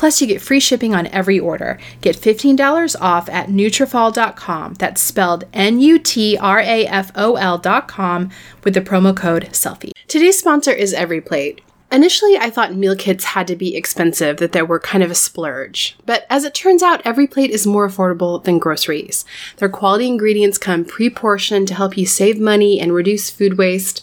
Plus, you get free shipping on every order. Get $15 off at Nutrafol.com. That's spelled N-U-T-R-A-F-O-L.com with the promo code SELFIE. Today's sponsor is EveryPlate. Initially, I thought meal kits had to be expensive, that they were kind of a splurge. But as it turns out, EveryPlate is more affordable than groceries. Their quality ingredients come pre portioned to help you save money and reduce food waste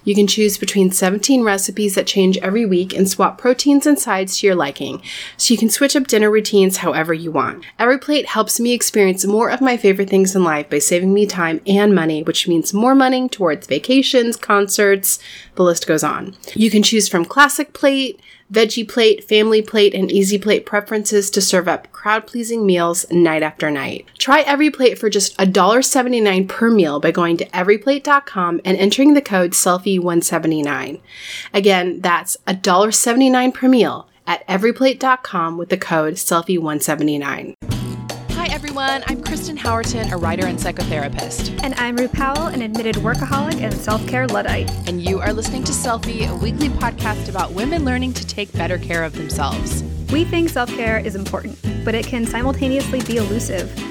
You can choose between 17 recipes that change every week and swap proteins and sides to your liking, so you can switch up dinner routines however you want. Every plate helps me experience more of my favorite things in life by saving me time and money, which means more money towards vacations, concerts, the list goes on. You can choose from classic plate, veggie plate, family plate, and easy plate preferences to serve up crowd pleasing meals night after night. Try every plate for just $1.79 per meal by going to everyplate.com and entering the code SELFIE179. Again, that's $1.79 per meal at everyplate.com with the code SELFIE179. Hi, everyone. I'm Kristen Howerton, a writer and psychotherapist. And I'm Rue Powell, an admitted workaholic and self care Luddite. And you are listening to Selfie, a weekly podcast about women learning to take better care of themselves. We think self care is important, but it can simultaneously be elusive.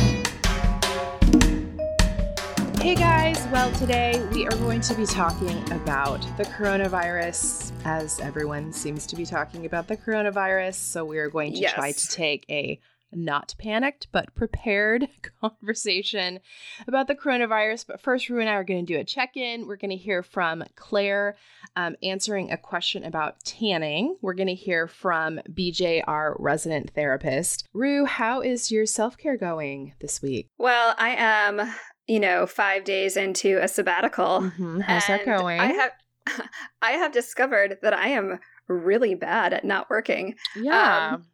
Hey guys, well, today we are going to be talking about the coronavirus, as everyone seems to be talking about the coronavirus. So, we are going to Yes. try to take a not panicked but prepared conversation about the coronavirus. But first, Rue and I are going to do a check in. We're going to hear from Claire um, answering a question about tanning. We're going to hear from BJ, our resident therapist. Rue, how is your self care going this week? Well, I am, you know, five days into a sabbatical. Mhm. How's that going? I have, I have discovered that I am really bad at not working. yeah. Um,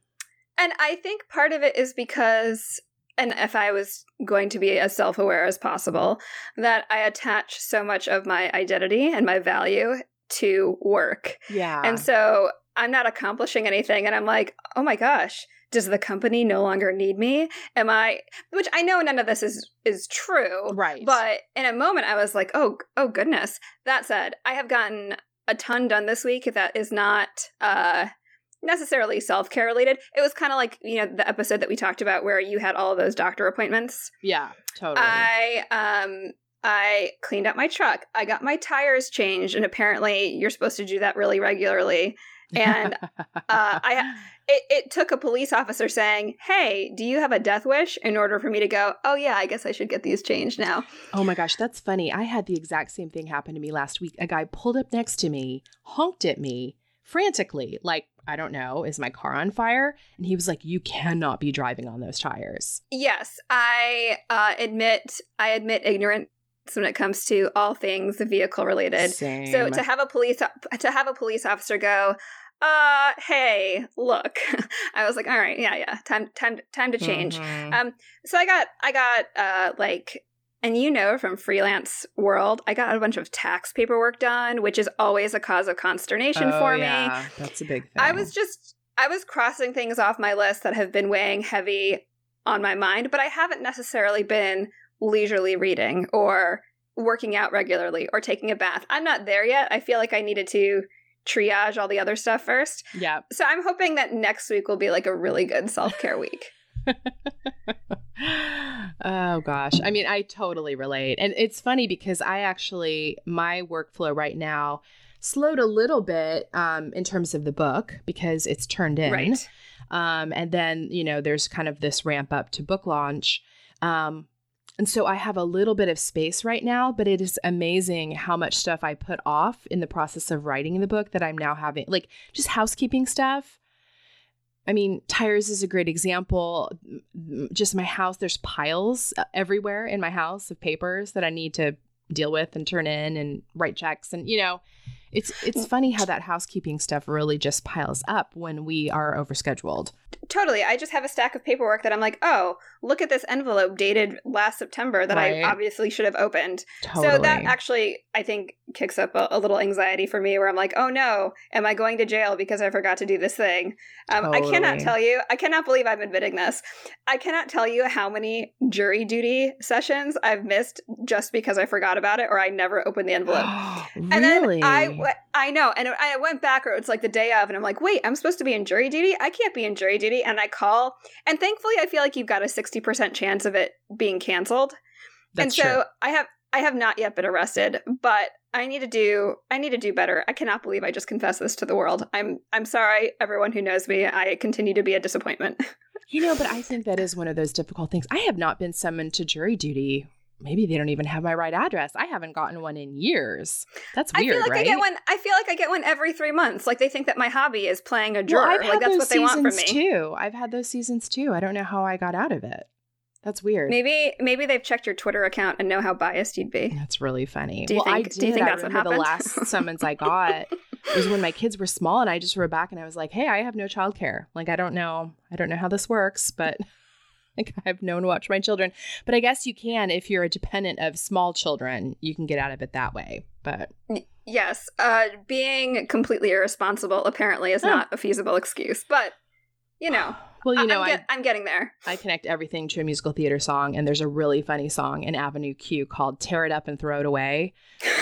And I think part of it is because, and if I was going to be as self aware as possible, that I attach so much of my identity and my value to work. yeah. And so I'm not accomplishing anything. And I'm like, oh my gosh, does the company no longer need me? Am I, which I know none of this is, is true. Right. But in a moment, I was like, oh, oh goodness. That said, I have gotten a ton done this week that is not uh, necessarily self care related. It was kind of like you know the episode that we talked about where you had all those doctor appointments. Yeah, totally. I um I cleaned up my truck. I got my tires changed, and apparently you're supposed to do that really regularly. And uh, I it, it took a police officer saying, "Hey, do you have a death wish?" in order for me to go, "Oh yeah, I guess I should get these changed now." Oh my gosh, that's funny. I had the exact same thing happen to me last week. A guy pulled up next to me, honked at me frantically, like I don't know, is my car on fire? And he was like, "You cannot be driving on those tires." Yes, I uh, admit I admit ignorance when it comes to all things vehicle related. Same. So to have a police to have a police officer go, uh, hey, look, I was like, all right, yeah, yeah, time, time, time to change. Mhm. Um, so I got, I got, uh, like, and you know, from freelance world, I got a bunch of tax paperwork done, which is always a cause of consternation Oh, for me. That's a big thing. I was just I was crossing things off my list that have been weighing heavy on my mind, but I haven't necessarily been leisurely reading or working out regularly or taking a bath. I'm not there yet. I feel like I needed to triage all the other stuff first. yeah. So I'm hoping that next week will be like a really good self-care week. oh gosh. I mean, I totally relate. And it's funny because I actually my workflow right now slowed a little bit um, in terms of the book because it's turned in. Right. Um, and then, you know, there's kind of this ramp up to book launch. Um, and so I have a little bit of space right now, but it is amazing how much stuff I put off in the process of writing the book that I'm now having, like just housekeeping stuff. I mean, tires is a great example. Just my house, there's piles uh, everywhere in my house of papers that I need to deal with and turn in and write checks and you know, it's it's funny how that housekeeping stuff really just piles up when we are overscheduled. Totally. I just have a stack of paperwork that I'm like, "Oh, look at this envelope dated last September that Right. I obviously should have opened." Totally. So that actually, I think, kicks up a, a little anxiety for me where I'm like, oh no, am I going to jail because I forgot to do this thing? Um, I cannot tell you, I cannot believe I'm admitting this. I cannot tell you how many jury duty sessions I've missed just because I forgot about it or I never opened the envelope. really? And then I, w- I know, and I went back, or it's like the day of, and I'm like, wait, I'm supposed to be in jury duty. I can't be in jury duty, and I call, and thankfully, I feel like you've got a sixty percent chance of it being canceled That's and so true. I have I have not yet been arrested, but I need to do I need to do better. I cannot believe I just confessed this to the world. I'm I'm sorry, everyone who knows me. I continue to be a disappointment. You know, but I think that is one of those difficult things. I have not been summoned to jury duty. Maybe they don't even have my right address. I haven't gotten one in years. That's weird, I feel like right? I get one. I feel like I get one every three months. Like they think that my hobby is playing a juror. Well, I've had like that's those what they want from seasons me. too. I've had those seasons too. I don't know how I got out of it. That's weird. Maybe maybe they've checked your Twitter account and know how biased you'd be. That's really funny. Do you well, I think- did. do you think I that's what remember the last summons I got was when my kids were small, and I just wrote back and I was like, "Hey, I have no childcare. Like, I don't know. I don't know how this works, but." Like I have no one to watch my children, but I guess you can if you're a dependent of small children. You can get out of it that way. But Yes, uh, being completely irresponsible apparently is Oh. not a feasible excuse. But you know, well, you know, I'm, get- I'm getting there. I connect everything to a musical theater song, and there's a really funny song in Avenue Q called "Tear It Up and Throw It Away,"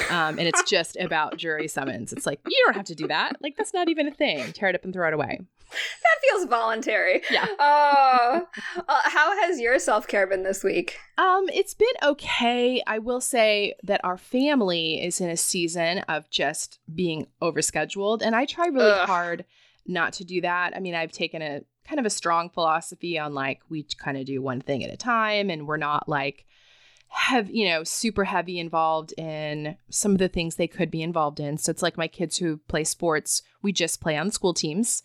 um, and it's just about jury summons. It's like you don't have to do that. Like that's not even a thing. Tear it up and throw it away. That feels voluntary. Yeah. Oh, uh, how has your self care been this week? Um, it's been okay. I will say that our family is in a season of just being overscheduled, and I try really Ugh. hard not to do that. I mean, I've taken a kind of a strong philosophy on like we kind of do one thing at a time, and we're not like have you know super heavy involved in some of the things they could be involved in. So it's like my kids who play sports, we just play on school teams.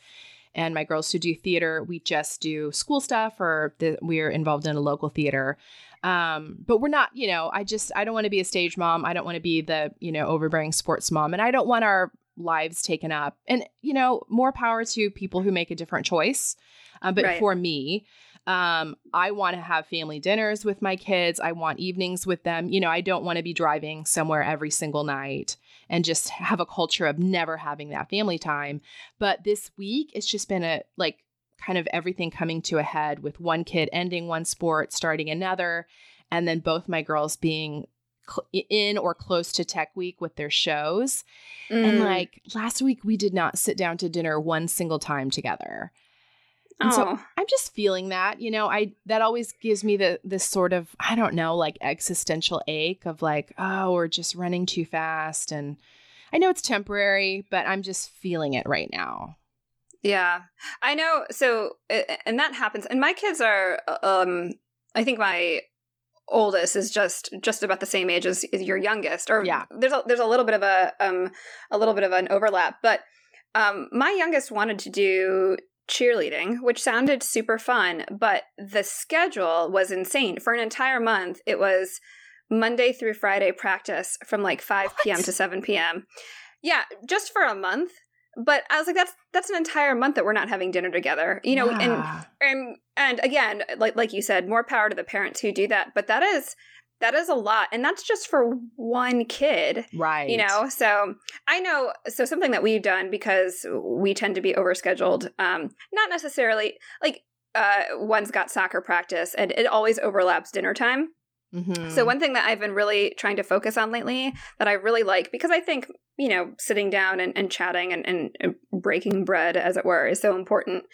And my girls who do theater, we just do school stuff or the, we're involved in a local theater. Um, but we're not, you know, I just, I don't want to be a stage mom. I don't want to be the, you know, overbearing sports mom. And I don't want our lives taken up. And, you know, more power to people who make a different choice. Uh, but Right. for me, um, I want to have family dinners with my kids. I want evenings with them. You know, I don't want to be driving somewhere every single night and just have a culture of never having that family time. But this week, it's just been a like kind of everything coming to a head with one kid ending one sport, starting another, and then both my girls being in or close to Tech Week with their shows. Mm. And like last week, we did not sit down to dinner one single time together. And oh. so I'm just feeling that, you know, I that always gives me the this sort of I don't know, like existential ache of like, oh, we're just running too fast and I know it's temporary, but I'm just feeling it right now. Yeah. I know so and that happens and my kids are um I think my oldest is just just about the same age as your youngest or Yeah. there's a there's a little bit of a um a little bit of an overlap but um my youngest wanted to do cheerleading which sounded super fun but the schedule was insane. For an entire month it was monday through friday practice from like 5 p.m to 7 p.m yeah just for a month but i was like that's that's an entire month that we're not having dinner together you know and and and again like like you said more power to the parents who do that but that is that is a lot and that's just for one kid right. you know so i know so something that we've done because we tend to be overscheduled um not necessarily like uh one's got soccer practice and it always overlaps dinner time Mhm. so one thing that I've been really trying to focus on lately that I really like because I think you know sitting down and, and chatting and, and, and breaking bread as it were is so important.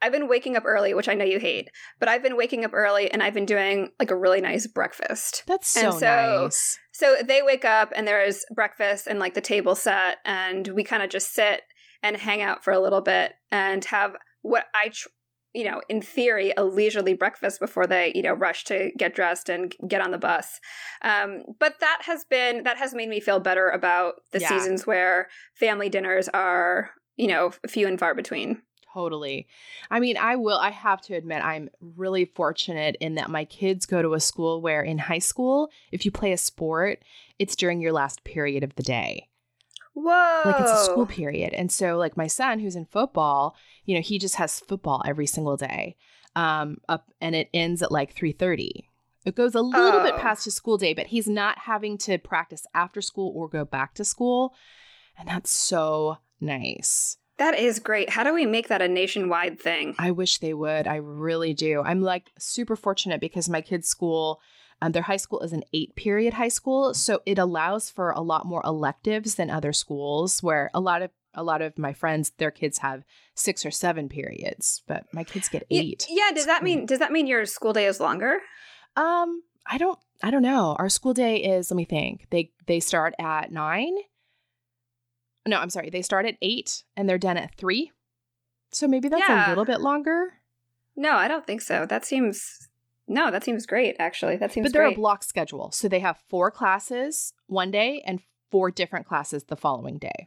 I've been waking up early, which I know you hate, but I've been waking up early and I've been doing like a really nice breakfast. That's so, and so- nice. So they wake up and there's breakfast and like the table set and we kind of just sit and hang out for a little bit and have what I tr- you know, in theory, a leisurely breakfast before they, you know, rush to get dressed and get on the bus. Um, but that has been that has made me feel better about the Yeah. seasons where family dinners are, you know, few and far between. Totally. I mean, I will, I have to admit, I'm really fortunate in that my kids go to a school where in high school, if you play a sport, it's during your last period of the day. Whoa! Like it's a school period. And so, like my son who's in football, you know, he just has football every single day. Um, up and it ends at like 3:30. It goes a little bit Oh. past his school day, but he's not having to practice after school or go back to school. And that's so nice. That is great. How do we make that a nationwide thing? I wish they would. I really do. I'm like super fortunate because my kids' school, um, their high school is an eight period high school, so it allows for a lot more electives than other schools where a lot of a lot of my friends, their kids have six or seven periods, but my kids get eight. Yeah, does that mean does that mean your school day is longer? Um, I don't. I don't know. Our school day is. Let me think. They they start at nine. No, I'm sorry. They start at eight and they're done at three. So maybe that's Yeah. a little bit longer. No, I don't think so. That seems no, that seems great. Actually, that seems but they're great. a block schedule. So they have four classes one day and four different classes the following day.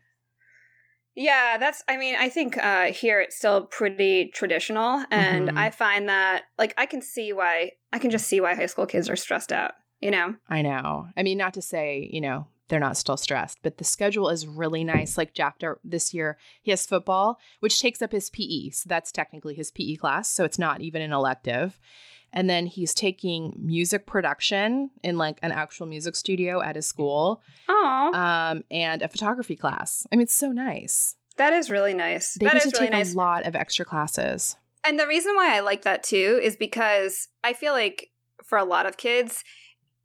Yeah, that's. I mean, I think uh, here it's still pretty traditional, and Mhm. I find that like I can see why I can just see why high school kids are stressed out. You know, I know. I mean, not to say, you know, they're not still stressed, but the schedule is really nice. Like Jafta this year, he has football, which takes up his PE. So that's technically his PE class. So it's not even an elective. And then he's taking music production in like an actual music studio at his school oh, um, and a photography class. I mean, it's so nice. that is really nice. They that get is really take nice. a lot of extra classes. And the reason why I like that too is because I feel like for a lot of kids,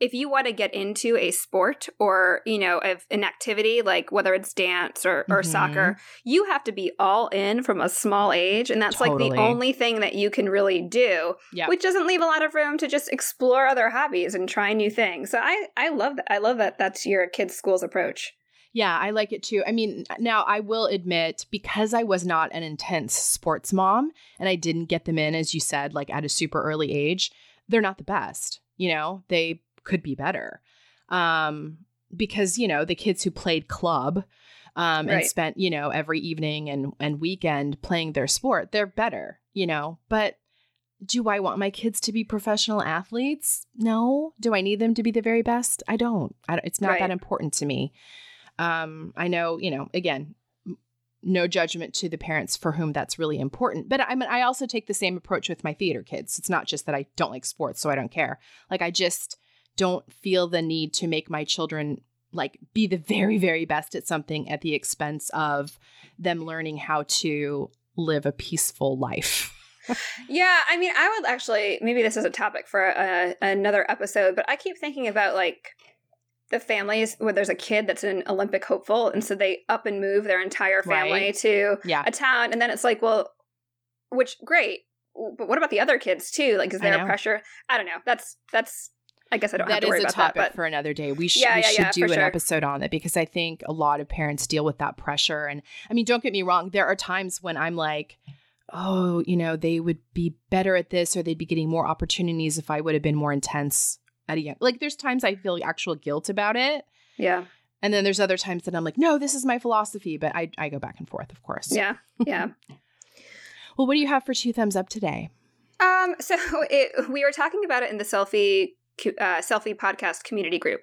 if you want to get into a sport or, you know, an activity like whether it's dance or, or Mhm. soccer, you have to be all in from a small age. And that's like the only thing that you can really do, Yeah. which doesn't leave a lot of room to just explore other hobbies and try new things. So I, I love that. I love that that's your kids' school's approach. Yeah, I like it too. I mean, now I will admit, because I was not an intense sports mom and I didn't get them in, as you said, like at a super early age, they're not the best. You know, they could be better. Um, because, you know, the kids who played club um, and Right. spent, you know, every evening and, and weekend playing their sport, they're better, you know, but do I want my kids to be professional athletes? No. Do I need them to be the very best? I don't. I, don't- it's not Right. that important to me. Um, I know, you know, again, no judgment to the parents for whom that's really important. But I mean, I also take the same approach with my theater kids. It's not just that I don't like sports, so I don't care. Like, I just don't feel the need to make my children like be the very, very best at something at the expense of them learning how to live a peaceful life. Yeah, I mean, I would actually maybe this is a topic for uh, another episode, but I keep thinking about like the families where there's a kid that's an Olympic hopeful, and so they up and move their entire family Right. to Yeah. a town, and then it's like, well, which great, but what about the other kids too? Like, is there know. pressure? I don't know. That's that's. I guess I don't have That to worry a about topic that. But for another day. We should Yeah, we yeah, should yeah, do an sure. episode on it because I think a lot of parents deal with that pressure. And I mean, don't get me wrong, there are times when I'm like, oh, you know, they would be better at this or they'd be getting more opportunities if I would have been more intense at a young like there's times I feel actual guilt about it. yeah, And then there's other times that I'm like, no, this is my philosophy. But I, I go back and forth, of course. yeah, yeah. Well, what do you have for two thumbs up today? Um, so it, we were talking about it in the selfie uh, selfie podcast community group,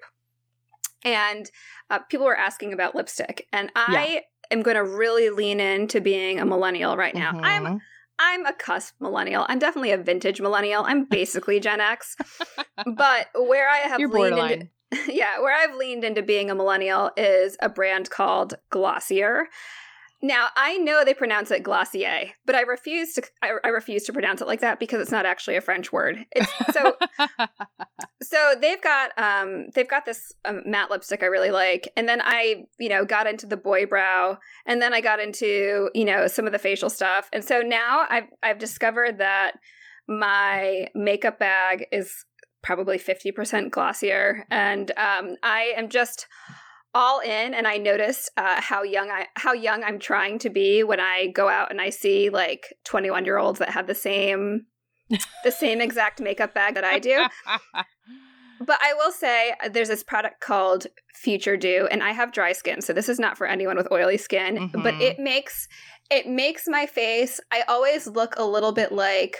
and uh, people were asking about lipstick, and I am going to really lean into being a millennial right now. I'm Mhm. I'm a cusp millennial. I'm definitely a vintage millennial. I'm basically Gen X, but where I have You're leaned borderline. into yeah, where I've leaned into being a millennial is a brand called Glossier. Now I know they pronounce it Glossier, but I refuse to. I, I refuse to pronounce it like that because it's not actually a French word. It's so so they've got um they've got this um, matte lipstick I really like, and then I you know got into the boy brow, and then I got into you know some of the facial stuff, and so now I've I've discovered that my makeup bag is probably 50% glossier and um, i am just all in and i notice uh, how young i how young i'm trying to be when i go out and i see like 21 year olds that have the same the same exact makeup bag that i do but i will say uh, there's this product called future dew and i have dry skin so this is not for anyone with oily skin but Mhm. it makes it makes my face i always look a little bit like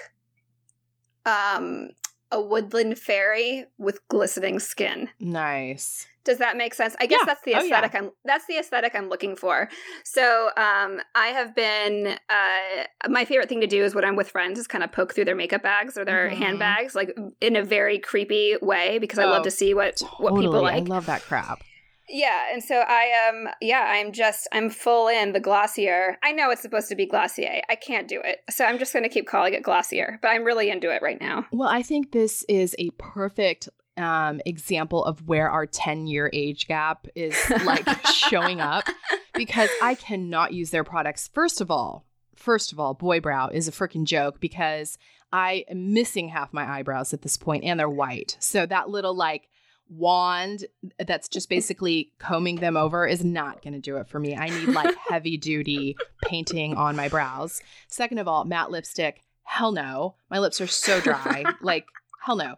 um a woodland fairy with glistening skin nice. Does that make sense i guess Yeah. that's the Oh, yeah. aesthetic i'm that's the aesthetic i'm looking for so um i have been uh my favorite thing to do is when i'm with friends is kind of poke through their makeup bags or their Mhm. handbags like in a very creepy way because i love Oh, to see what what people like I love that crap. yeah, and so I am. yeah, I'm just I'm full in the Glossier. I know it's supposed to be Glossier. I can't do it, so I'm just going to keep calling it Glossier. But I'm really into it right now. Well, I think this is a perfect um, example of where our 10 year age gap is like showing up because I cannot use their products. First of all, first of all, Boy Brow is a freaking joke because I am missing half my eyebrows at this point and they're white. So that little like wand that's just basically combing them over is not going to do it for me. I need like heavy duty painting on my brows. Second of all, matte lipstick, hell no. My lips are so dry. like, hell no.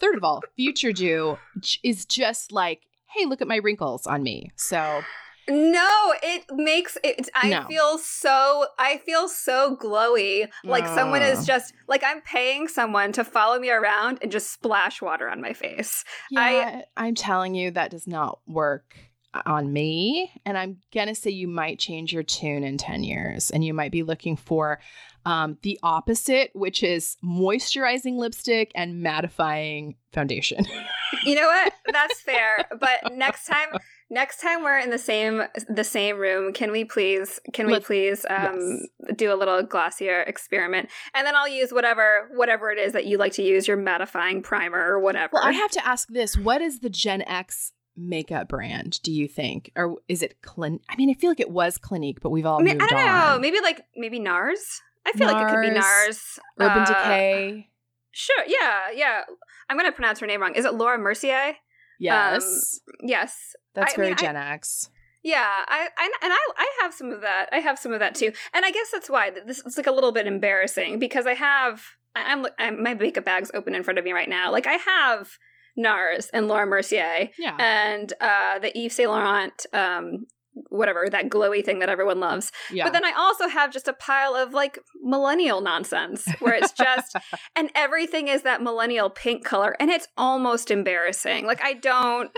Third of all, Future Dew j- is just like, hey, look at my wrinkles on me. So, No, it makes it. I No. feel so. I feel so glowy. Like someone is just like I'm paying someone to follow me around and just splash water on my face. yeah, I, am telling you, that does not work on me. And I'm going to say you might change your tune in 10 years and you might be looking for um, the opposite, which is moisturizing lipstick and mattifying foundation. You know what? That's fair. But next time, next time we're in the same the same room, can we please can we Let's- please um do a little Glossier experiment, and then I'll use whatever whatever it is that you like to use, your mattifying primer or whatever. Well, I have to ask this: What is the Gen X makeup brand? Do you think, or is it Clin? I mean, I feel like it was Clinique, but we've all I, mean, I moved don't on. know. Maybe like maybe NARS. I feel like it could be NARS. Urban Uh, Decay. Sure. Yeah. Yeah. I'm gonna pronounce her name wrong. Is it Laura Mercier? Yes, Yes. that's I very mean, Gen X. Yeah, I, I and I I have some of that. I have some of that too, and I guess that's why this is like a little bit embarrassing because I have I- I'm, I'm my makeup bag's open in front of me right now. Like I have NARS and Laura Mercier Yeah. and uh, the Yves Saint Laurent um whatever that glowy thing that everyone loves. yeah. But then I also have just a pile of like millennial nonsense where it's just and everything is that millennial pink color and it's almost embarrassing. Like I don't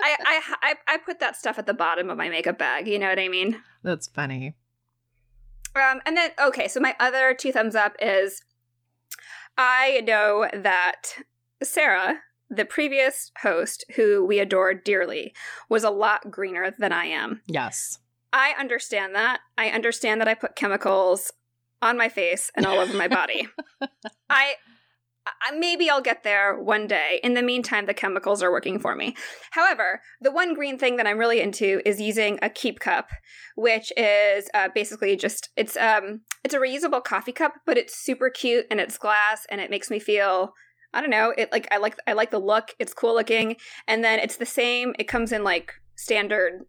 I I I, I put that stuff at the bottom of my makeup bag, you know what I mean? that's funny. Um and then okay, so my other two thumbs up is I know that Sarah the previous host, who we adore dearly, was a lot greener than I am. Yes. I understand that. I understand that I put chemicals on my face and all over my body. I I, maybe I'll get there one day. In the meantime, the chemicals are working for me. However, the one green thing that I'm really into is using a keep cup, which is uh, basically just it's um it's a reusable coffee cup, but it's super cute and it's glass and it makes me feel I don't know it like I like I like the look. It's cool looking, and then it's the same. It comes in like standard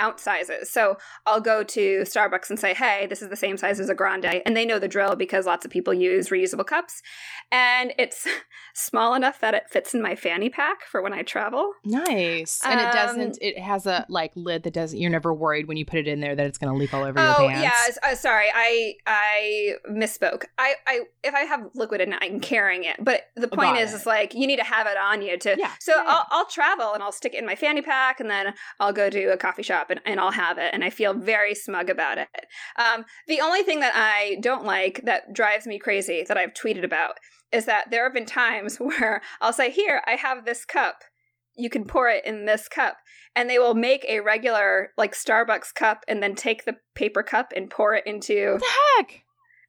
ounce sizes. So I'll go to Starbucks and say, hey, this is the same size as a grande. And they know the drill because lots of people use reusable cups. And it's small enough that it fits in my fanny pack for when I travel. Nice. And Um, it doesn't, it has a like lid that doesn't, you're never worried when you put it in there that it's going to leak all over your Oh pants. yeah, uh, sorry, I I misspoke. I, I if I have liquid in it, I'm carrying it. But the point Got is, it. is like you need to have it on you to. Yeah, So yeah. I'll I'll travel and I'll stick it in my fanny pack, and then I'll go to a coffee shop and, and I'll have it, and I feel very smug about it. Um, the only thing that I don't like that drives me crazy that I've tweeted about is that there have been times where I'll say, "Here, I have this cup." You can pour it in this cup, and they will make a regular like Starbucks cup, and then take the paper cup and pour it into. What the heck?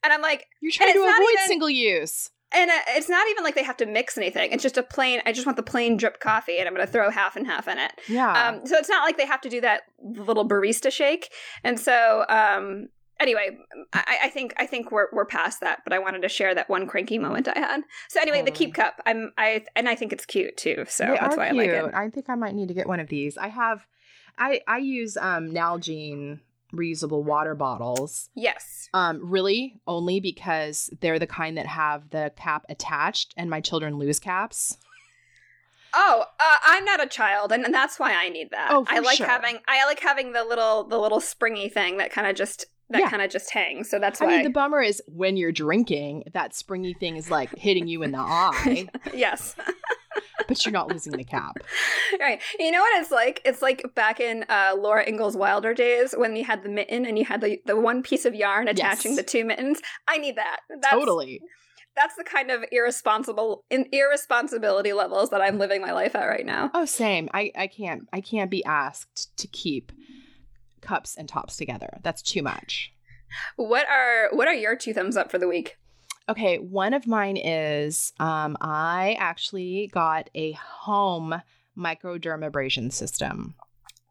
And I'm like, You're trying to avoid even- single use. And uh, it's not even like they have to mix anything. It's just a plain. I just want the plain drip coffee, and I'm going to throw half and half in it. Yeah. Um, so it's not like they have to do that little barista shake. And so, um, anyway, I, I think I think we're we're past that. But I wanted to share that one cranky moment I had. So anyway, the keep cup. I'm I and I think it's cute too. So They that's why I like it. I think I might need to get one of these. I have, I I use um Nalgene reusable water bottles. Yes. Um, really only because they're the kind that have the cap attached, and my children lose caps. Oh, uh, I'm not a child, and, and that's why I need that. Oh, I like sure. having I like having the little the little springy thing that kind of just that Yeah. kind of just hangs. So that's I mean, the bummer is when you're drinking, that springy thing is like hitting you in the eye, yes. but you're not losing the cap. right. You know what it's like? It's like back in uh, Laura Ingalls Wilder days when you had the mitten and you had the, the one piece of yarn attaching Yes. the two mittens. I need that. That's, totally. That's the kind of irresponsible in irresponsibility levels that I'm living my life at right now. Oh, same. I I can't I can't be asked to keep cups and tops together. That's too much. What are what are your two thumbs up for the week? Okay, one of mine is um, I actually got a home microdermabrasion system.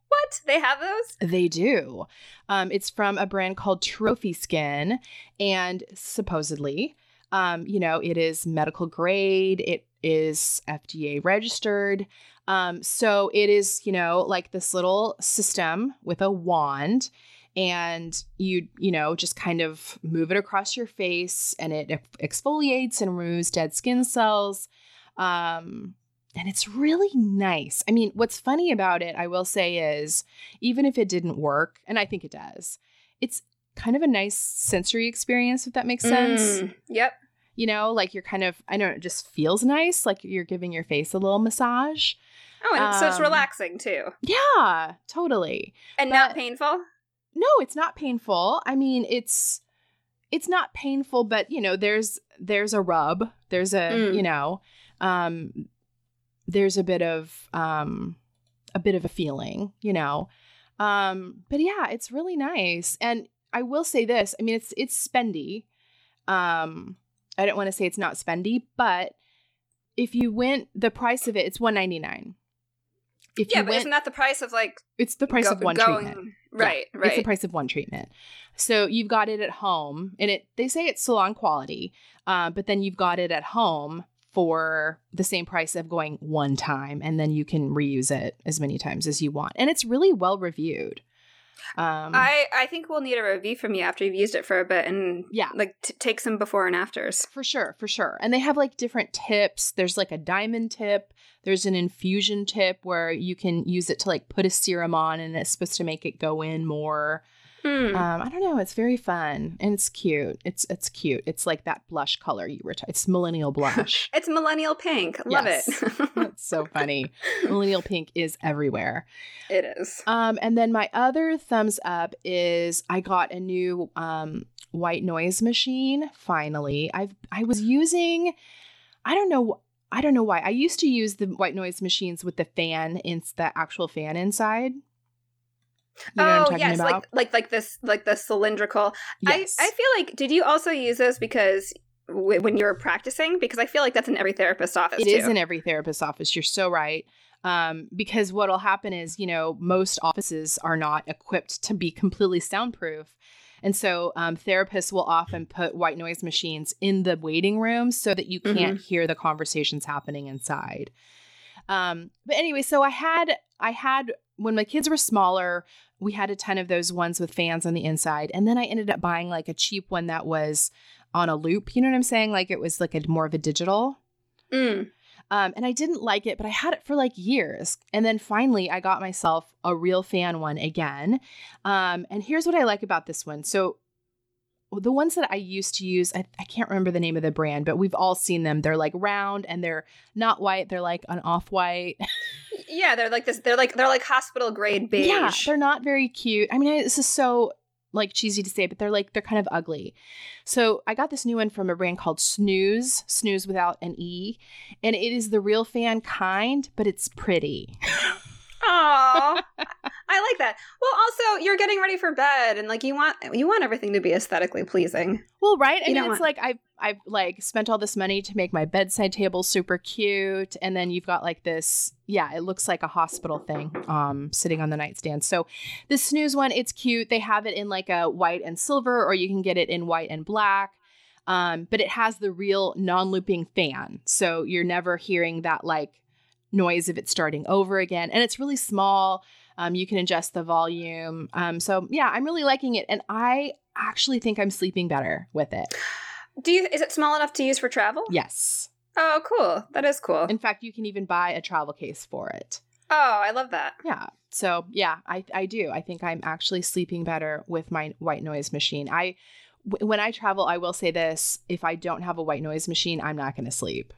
What? They have those? They do. Um, it's from a brand called Trophy Skin, and supposedly, um, you know, it is medical grade. It is FDA registered. Um, so it is, you know, like this little system with a wand, and you, you know, just kind of move it across your face, and it exfoliates and removes dead skin cells. Um, and it's really nice. I mean, what's funny about it, I will say, is even if it didn't work, and I think it does, it's kind of a nice sensory experience, if that makes sense. Mm, yep. You know, like you're kind of, I don't know it just feels nice, like you're giving your face a little massage. Oh, and so it's Um, relaxing too. Yeah, totally. And not painful? No, it's not painful. I mean, it's it's not painful, but you know, there's there's a rub. There's a, Mm. you know, um there's a bit of um a bit of a feeling, you know. Um but yeah, it's really nice. And I will say this, I mean it's it's spendy. Um I don't want to say it's not spendy, but if you went the price of it, it's 199. If Yeah, you but went isn't that the price of like it's the price go- of one going- treatment. Right, Yeah, right. It's the price of one treatment. So you've got it at home, and it they say it's salon quality, uh, but then you've got it at home for the same price of going one time, and then you can reuse it as many times as you want, and it's really well reviewed. Um, I I think we'll need a review from you after you've used it for a bit and Yeah. like t- take some before and afters. For sure, for sure. And they have like different tips. There's like a diamond tip, there's an infusion tip where you can use it to like put a serum on and it's supposed to make it go in more. Hmm. Um, I don't know. It's very fun and it's cute. It's it's cute. It's like that blush color you were. T- it's millennial blush. it's millennial pink. Love Yes. it. That's so funny. millennial pink is everywhere. it is. Um, and then my other thumbs up is I got a new um, white noise machine. Finally, I've I was using, I don't know, I don't know why. I used to use the white noise machines with the fan in the actual fan inside. You know oh yes, about? like like like this like the cylindrical. yes. I I feel like did you also use those because w- when you're practicing? Because I feel like that's in every therapist's office. It too. is in every therapist's office. You're so right. Um, because what'll happen is, you know, most offices are not equipped to be completely soundproof. And so um, therapists will often put white noise machines in the waiting room so that you can't hear the conversations happening inside. Um, but anyway, so I had I had when my kids were smaller, we had a ton of those ones with fans on the inside, and then I ended up buying like a cheap one that was on a loop. You know what I'm saying? Like it was like a more of a digital. Mm. Um, and I didn't like it, but I had it for like years. And then finally, I got myself a real fan one again. Um, and here's what I like about this one. So, the ones that I used to use, I, I can't remember the name of the brand, but we've all seen them. They're like round and they're not white, they're like an off white. Yeah, they're like this. They're like they're like hospital grade beige. Yeah, they're not very cute. I mean, I, this is so like cheesy to say, but they're like they're kind of ugly. So I got this new one from a brand called Snooz, Snooz without an e, and it is the real fan kind, but it's pretty. Aw, I like that. Well, also you're getting ready for bed, and like you want you want everything to be aesthetically pleasing. Well, right? I You mean, it's want- like I've I've like spent all this money to make my bedside table super cute, and then you've got like this. Yeah, it looks like a hospital thing, um, sitting on the nightstand. So, the Snooz one, it's cute. They have it in like a white and silver, or you can get it in white and black. Um, but it has the real non-looping fan, so you're never hearing that like noise of it starting over again, and it's really small. Um, you can adjust the volume. Um, so yeah, I'm really liking it, and I actually think I'm sleeping better with it. Do you? Is it small enough to use for travel? Yes. Oh, cool. That is cool. In fact, you can even buy a travel case for it. oh, I love that. Yeah. So yeah, I, I do. I think I'm actually sleeping better with my white noise machine. I w- when I travel, I will say this: if I don't have a white noise machine, I'm not going to sleep.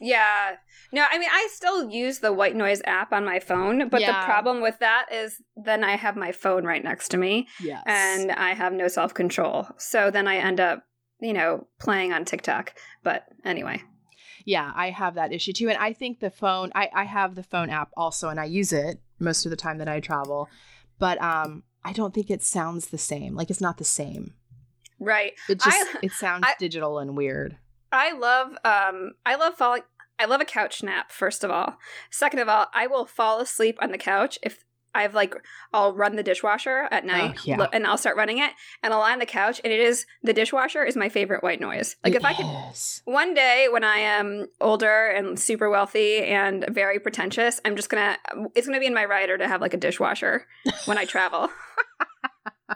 Yeah. No, I mean, I still use the white noise app on my phone, but Yeah. the problem with that is then I have my phone right next to me Yes. and I have no self control. So then I end up, you know, playing on TikTok. But anyway. yeah, I have that issue too. And I think the phone, I, I have the phone app also, and I use it most of the time that I travel. But um, I don't think it sounds the same. Like it's not the same. Right. It just I- it sounds I- digital and weird. I love um I love falling I love a couch nap, first of all. Second of all, I will fall asleep on the couch if I've like I'll run the dishwasher at night Oh, yeah. lo- and I'll start running it and I'll lie on the couch and it is the dishwasher is my favorite white noise. Like if I could one day when I am older and super wealthy and very pretentious, I'm just gonna it's gonna be in my rider to have like a dishwasher when I travel.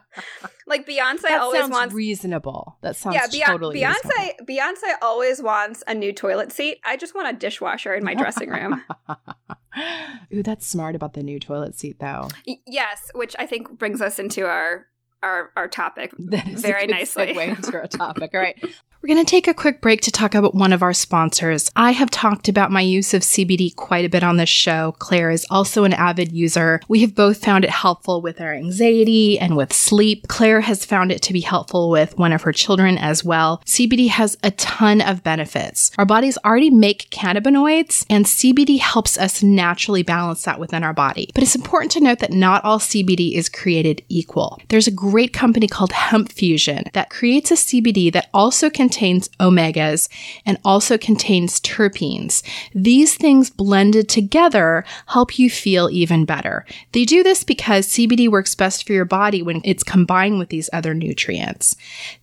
like Beyonce that always sounds wants reasonable. That sounds yeah, Beyonce, totally reasonable. Beyonce. Beyonce always wants a new toilet seat. I just want a dishwasher in my dressing room. Ooh, that's smart about the new toilet seat, though. Y- yes, which I think brings us into our our our topic. That is Very nicely. segue into our topic. All right. We're going to take a quick break to talk about one of our sponsors. I have talked about my use of CBD quite a bit on this show. Claire is also an avid user. We have both found it helpful with our anxiety and with sleep. Claire has found it to be helpful with one of her children as well. CBD has a ton of benefits. Our bodies already make cannabinoids, and CBD helps us naturally balance that within our body. But it's important to note that not all CBD is created equal. There's a great company called Hemp Fusion that creates a CBD that also contains omegas and also contains terpenes. These things blended together help you feel even better. They do this because CBD works best for your body when it's combined with these other nutrients.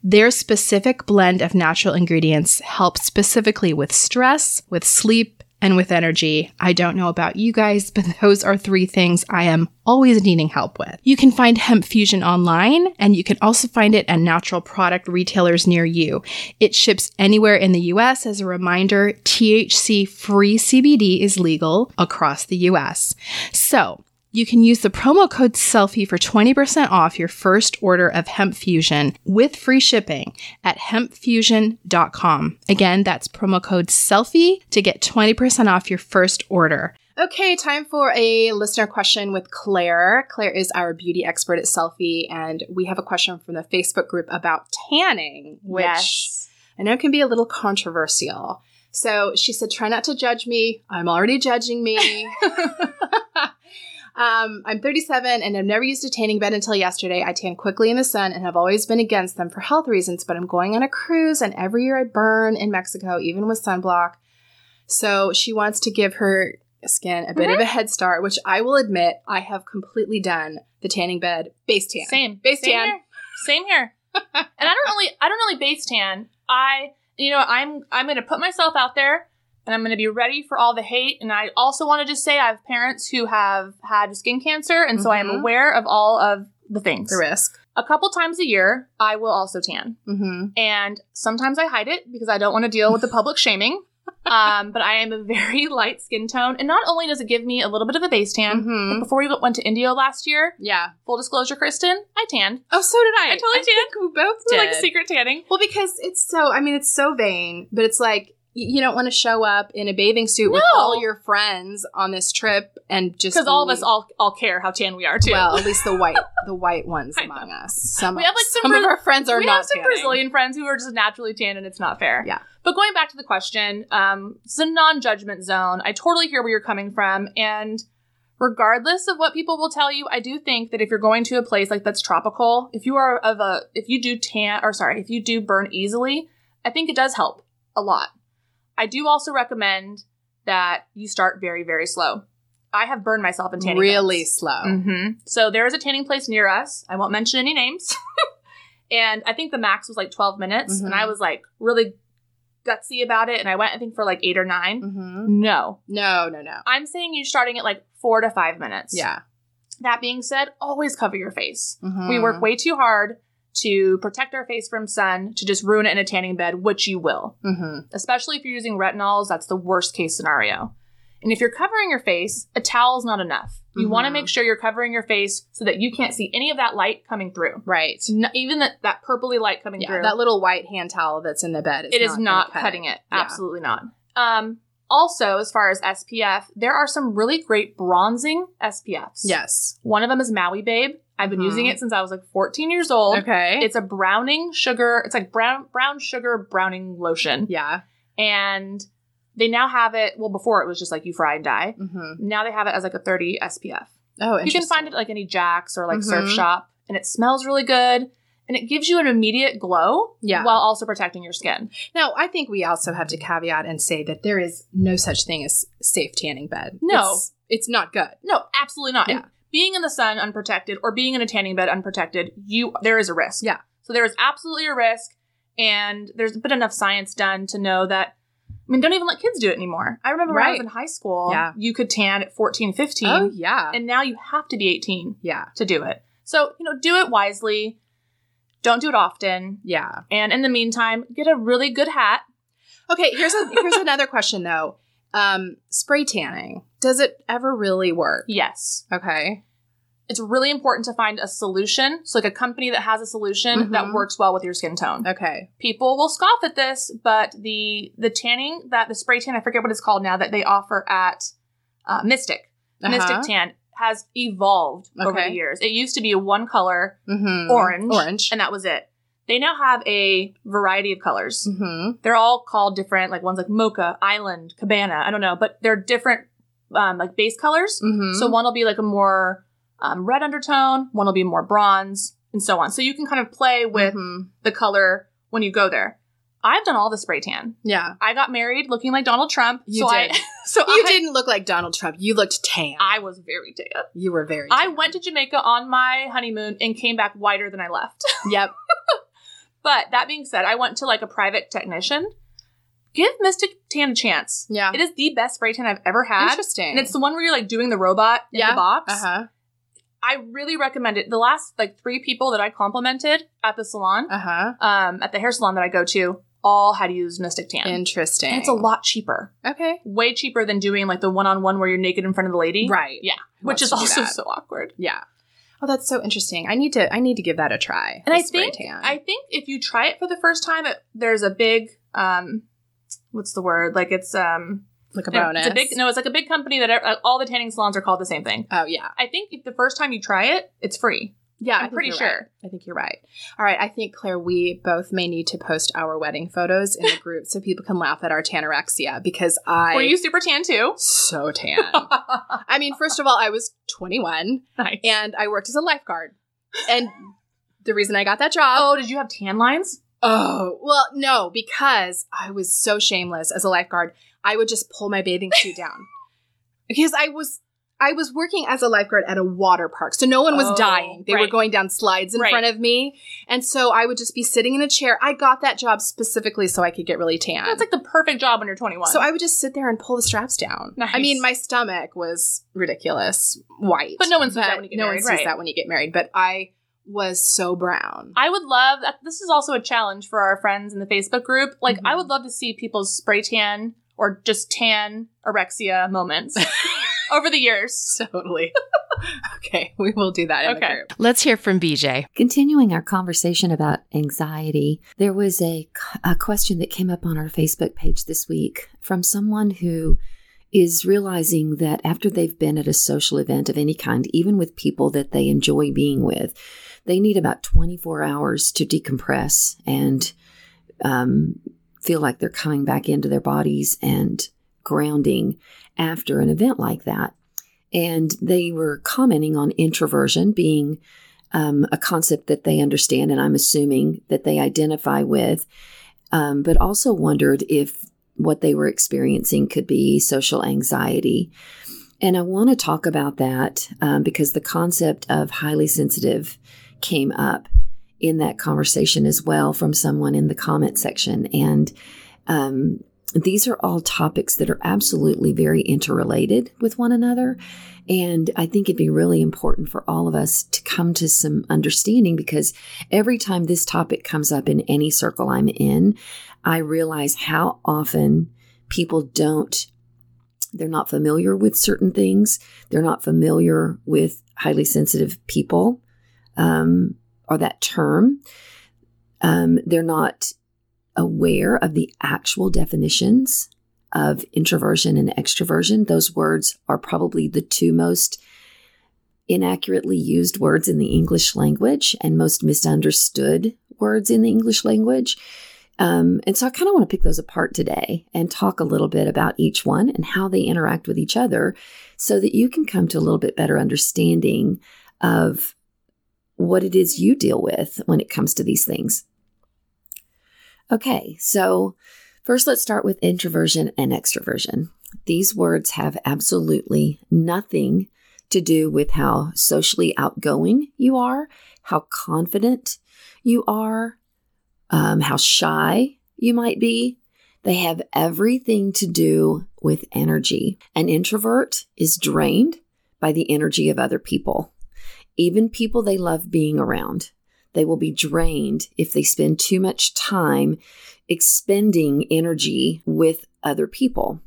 Their specific blend of natural ingredients helps specifically with stress, with sleep, and with energy. I don't know about you guys, but those are three things I am always needing help with. You can find Hemp Fusion online, and you can also find it at natural product retailers near you. It ships anywhere in the US. As a reminder, THC free CBD is legal across the US. So, you can use the promo code SELFIE for 20% off your first order of Hemp Fusion with free shipping at hempfusion.com. Again, that's promo code SELFIE to get 20% off your first order. Okay, time for a listener question with Claire. Claire is our beauty expert at Selfie, and we have a question from the Facebook group about tanning, which I know can be a little controversial. So she said, try not to judge me. I'm already judging me. Um, I'm 37 and I've never used a tanning bed until yesterday. I tan quickly in the sun and have always been against them for health reasons, but I'm going on a cruise and every year I burn in Mexico, even with sunblock. So she wants to give her skin a bit of a head start, which I will admit I have completely done the tanning bed base tan. Same. Base Same tan. Here. Same here. and I don't really I don't really base tan. I you know, I'm I'm gonna put myself out there and I'm gonna be ready for all the hate. And I also want to just say I have parents who have had skin cancer, and so I am Mhm. aware of all of the things. The risk. A couple times a year, I will also tan. Mm-hmm. And sometimes I hide it because I don't want to deal with the public shaming. Um, but I am a very light skin tone. And not only does it give me a little bit of a base tan, Mhm. but before we went to Indio last year, Yeah. full disclosure, Kristen, I tanned. Oh, so did I. I totally I think we both did. like secret tanning. Well, because it's so, I mean, it's so vain, but it's like you don't want to show up in a bathing suit with all your friends on this trip and just Because all of us all all care how tan we are too. well, at least the white, the white ones I know. among us. Some We have, like, some some Bra- of our friends are we not have some tanning. Brazilian friends who are just naturally tan, and it's not fair. Yeah. But going back to the question, um, it's a non-judgment zone. I totally hear where you're coming from, and regardless of what people will tell you, I do think that if you're going to a place like that's tropical, if you are of a, if you do tan, or sorry, if you do burn easily, I think it does help a lot. I do also recommend that you start very, very slow. I have burned myself in tanning. really beds. slow. hmm So there is a tanning place near us. I won't mention any names. and I think the max was like 12 minutes. And Mhm. I was like really gutsy about it. And I went, I think, for like eight or 9 Mm-hmm. No. No, no, no. I'm saying you're starting at like four to five minutes. Yeah. That being said, always cover your face. Mhm. We work way too hard to protect our face from sun to just ruin it in a tanning bed, which you will. Mhm. Especially if you're using retinols, that's the worst case scenario. And if you're covering your face, a towel is not enough. You want to make sure you're covering your face so that you can't see any of that light coming through. Right. N- even that, that purpley light coming Yeah, through. that little white hand towel that's in the bed. Is it is gonna not cut cutting it. Yeah. Absolutely not. Um, also, as far as SPF, there are some really great bronzing SPFs. Yes. One of them is Maui Babe. I've been Mhm. using it since I was like 14 years old. Okay. It's a browning sugar. It's like brown brown sugar browning lotion. yeah. And they now have it. Well, before it was just like you fry and dye. Mm-hmm. Now they have it as like a 30 SPF. Oh, You can find it at like any Jacks or like Surf Mhm. Shop, and it smells really good. And it gives you an immediate glow Yeah. while also protecting your skin. Now, I think we also have to caveat and say that there is no such thing as safe tanning bed. No. It's, it's not good. No, absolutely not. Yeah. And being in the sun unprotected or being in a tanning bed unprotected, you there is a risk. Yeah. So there is absolutely a risk, and there's been enough science done to know that. I mean, don't even let kids do it anymore. I remember when I was in high school, Yeah. you could tan at 14, 15, Oh, yeah. and now you have to be 18 yeah. to do it. So, you know, do it wisely. Don't do it often. Yeah. And in the meantime, get a really good hat. Okay, here's a here's another question though. Um, spray tanning. Does it ever really work? Yes. Okay. It's really important to find a solution. So, like a company that has a solution that Mhm. works well with your skin tone. Okay. people will scoff at this, but the the tanning that the spray tan, I forget what it's called now, that they offer at uh, Mystic, Mystic Uh-huh. Tan has evolved over the years. It used to be a one color Mhm. orange, Orange. and that was it. They now have a variety of colors. mm-hmm. They're all called different, like one's like mocha, island, cabana. I don't know, but they're different, um, like base colors. Mm-hmm. So one will be like a more um, red undertone, one will be more bronze, and so on. So you can kind of play with Mhm. the color when you go there. I've done all the spray tan. Yeah. I got married looking like Donald Trump. You so did. I, so You I, didn't look like Donald Trump. You looked tan. I was very tan. you were very I went to Jamaica on my honeymoon and came back whiter than I left. Yep. but that being said, I went to like a private technician. Give Mystic Tan a chance. Yeah. It is the best spray tan I've ever had. Interesting. And it's the one where you're like doing the robot in Yeah. the box. uh-huh. I really recommend it. The last like three people that I complimented at the salon, Uh-huh. um, at the hair salon that I go to, all had used Mystic Tan. Interesting. And it's a lot cheaper. Okay. Way cheaper than doing like the one on one where you're naked in front of the lady. Right. Yeah. Who Which is also so awkward. Yeah. Oh, that's so interesting. I need to I need to give that a try. And I spray think tan. I think if you try it for the first time, it, there's a big um what's the word? Like it's um like a no, bonus. It's a big no, it's like a big company that uh, all the tanning salons are called the same thing. Oh yeah. I think if the first time you try it, it's free. Yeah, I'm pretty sure. right. I think you're right. All right, I think Claire, we both may need to post our wedding photos in the group so people can laugh at our tanorexia because I Were you super tan too? so tan. I mean, first of all, I was 21 nice. and I worked as a lifeguard, and the reason I got that job. Oh, did you have tan lines? Oh, well, no, because I was so shameless as a lifeguard. I would just pull my bathing suit down because I was I was working as a lifeguard at a water park, so no one was Oh, dying. They were going down slides in Right. front of me, and so I would just be sitting in a chair. I got that job specifically so I could get really tan. That's like the perfect job when you're 21. so I would just sit there and pull the straps down. Nice. I mean, my stomach was ridiculous white, But no one sees that when you get no married, one sees right. that when you get married. But I was so brown. I would love. This is also a challenge for our friends in the Facebook group. Like, I Mhm. would love to see people's spray tan or just tan orexia moments over the years. totally. okay, we will do that in the Okay. group. Let's hear from BJ. Continuing our conversation about anxiety, there was a, a question that came up on our Facebook page this week from someone who is realizing that after they've been at a social event of any kind, even with people that they enjoy being with, they need about 24 hours to decompress and um, feel like they're coming back into their bodies and grounding after an event like that. And they were commenting on introversion being um, a concept that they understand, and I'm assuming that they identify with, um, but also wondered if what they were experiencing could be social anxiety. And I want to talk about that um, because the concept of highly sensitive came up in that conversation as well from someone in the comment section. And um, these are all topics that are absolutely very interrelated with one another. And I think it'd be really important for all of us to come to some understanding because every time this topic comes up in any circle I'm in, I realize how often people don't, they're not familiar with certain things. They're not familiar with highly sensitive people um, or that term. Um, they're not aware of the actual definitions of introversion and extroversion. Those words are probably the two most inaccurately used words in the English language and most misunderstood words in the English language. Um, and so I kind of want to pick those apart today and talk a little bit about each one and how they interact with each other so that you can come to a little bit better understanding of what it is you deal with when it comes to these things. Okay, so first let's start with introversion and extroversion. These words have absolutely nothing to do with how socially outgoing you are, how confident you are, um, how shy you might be. They have everything to do with energy. An introvert is drained by the energy of other people, even people they love being around. They will be drained if they spend too much time expending energy with other people.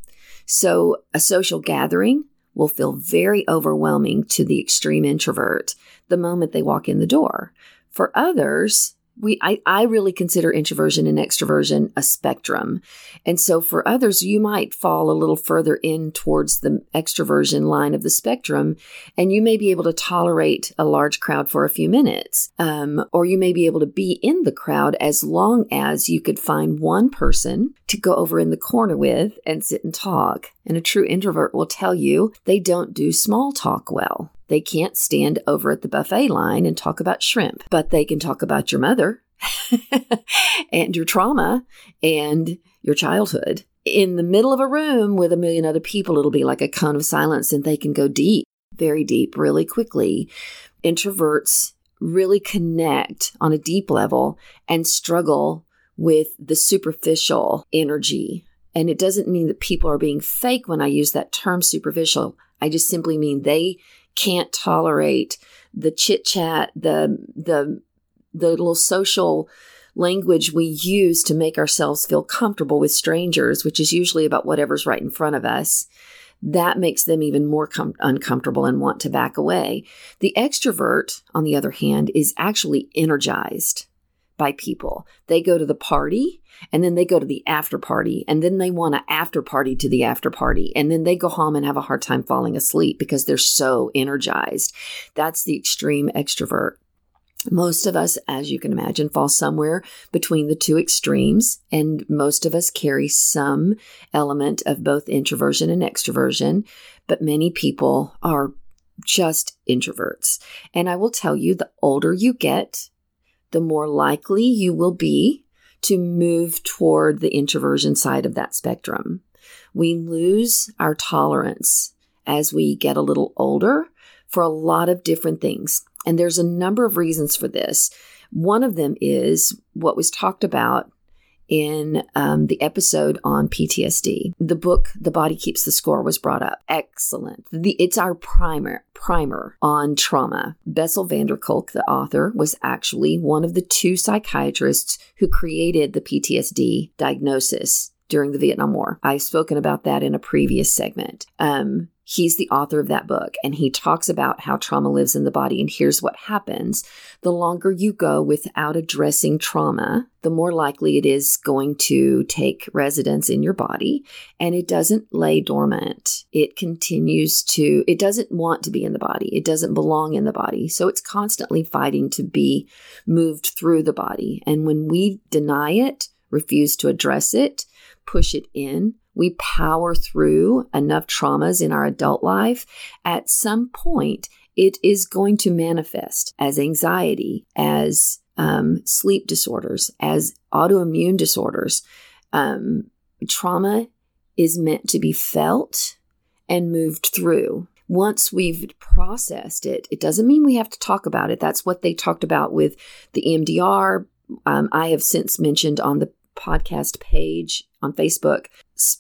So, a social gathering will feel very overwhelming to the extreme introvert the moment they walk in the door. For others, we I, I really consider introversion and extroversion a spectrum. And so for others, you might fall a little further in towards the extroversion line of the spectrum, and you may be able to tolerate a large crowd for a few minutes. Um, or you may be able to be in the crowd as long as you could find one person to go over in the corner with and sit and talk. And a true introvert will tell you they don't do small talk well. They can't stand over at the buffet line and talk about shrimp, but they can talk about your mother and your trauma and your childhood. In the middle of a room with a million other people, it'll be like a cone of silence and they can go deep, very deep, really quickly. Introverts really connect on a deep level and struggle with the superficial energy. And it doesn't mean that people are being fake when I use that term superficial. I just simply mean they can't tolerate the chit chat, the the the little social language we use to make ourselves feel comfortable with strangers, which is usually about whatever's right in front of us. That makes them even more com- uncomfortable and want to back away. The extrovert, on the other hand, is actually energized by people. They go to the party and then they go to the after party and then they want to after party to the after party and then they go home and have a hard time falling asleep because they're so energized. That's the extreme extrovert. Most of us, as you can imagine, fall somewhere between the two extremes, and most of us carry some element of both introversion and extroversion, but many people are just introverts. And I will tell you the older you get, the more likely you will be to move toward the introversion side of that spectrum. We lose our tolerance as we get a little older for a lot of different things. And there's a number of reasons for this. One of them is what was talked about in um, the episode on PTSD. The book "The Body Keeps the Score" was brought up. Excellent. The, it's our primer primer on trauma. Bessel van der Kolk, the author, was actually one of the two psychiatrists who created the PTSD diagnosis during the Vietnam War. I've spoken about that in a previous segment. Um, He's the author of that book, and he talks about how trauma lives in the body. And here's what happens the longer you go without addressing trauma, the more likely it is going to take residence in your body. And it doesn't lay dormant. It continues to, it doesn't want to be in the body. It doesn't belong in the body. So it's constantly fighting to be moved through the body. And when we deny it, refuse to address it, push it in, we power through enough traumas in our adult life, at some point, it is going to manifest as anxiety, as um, sleep disorders, as autoimmune disorders. Um, trauma is meant to be felt and moved through. Once we've processed it, it doesn't mean we have to talk about it. That's what they talked about with the EMDR. Um, I have since mentioned on the podcast page on Facebook,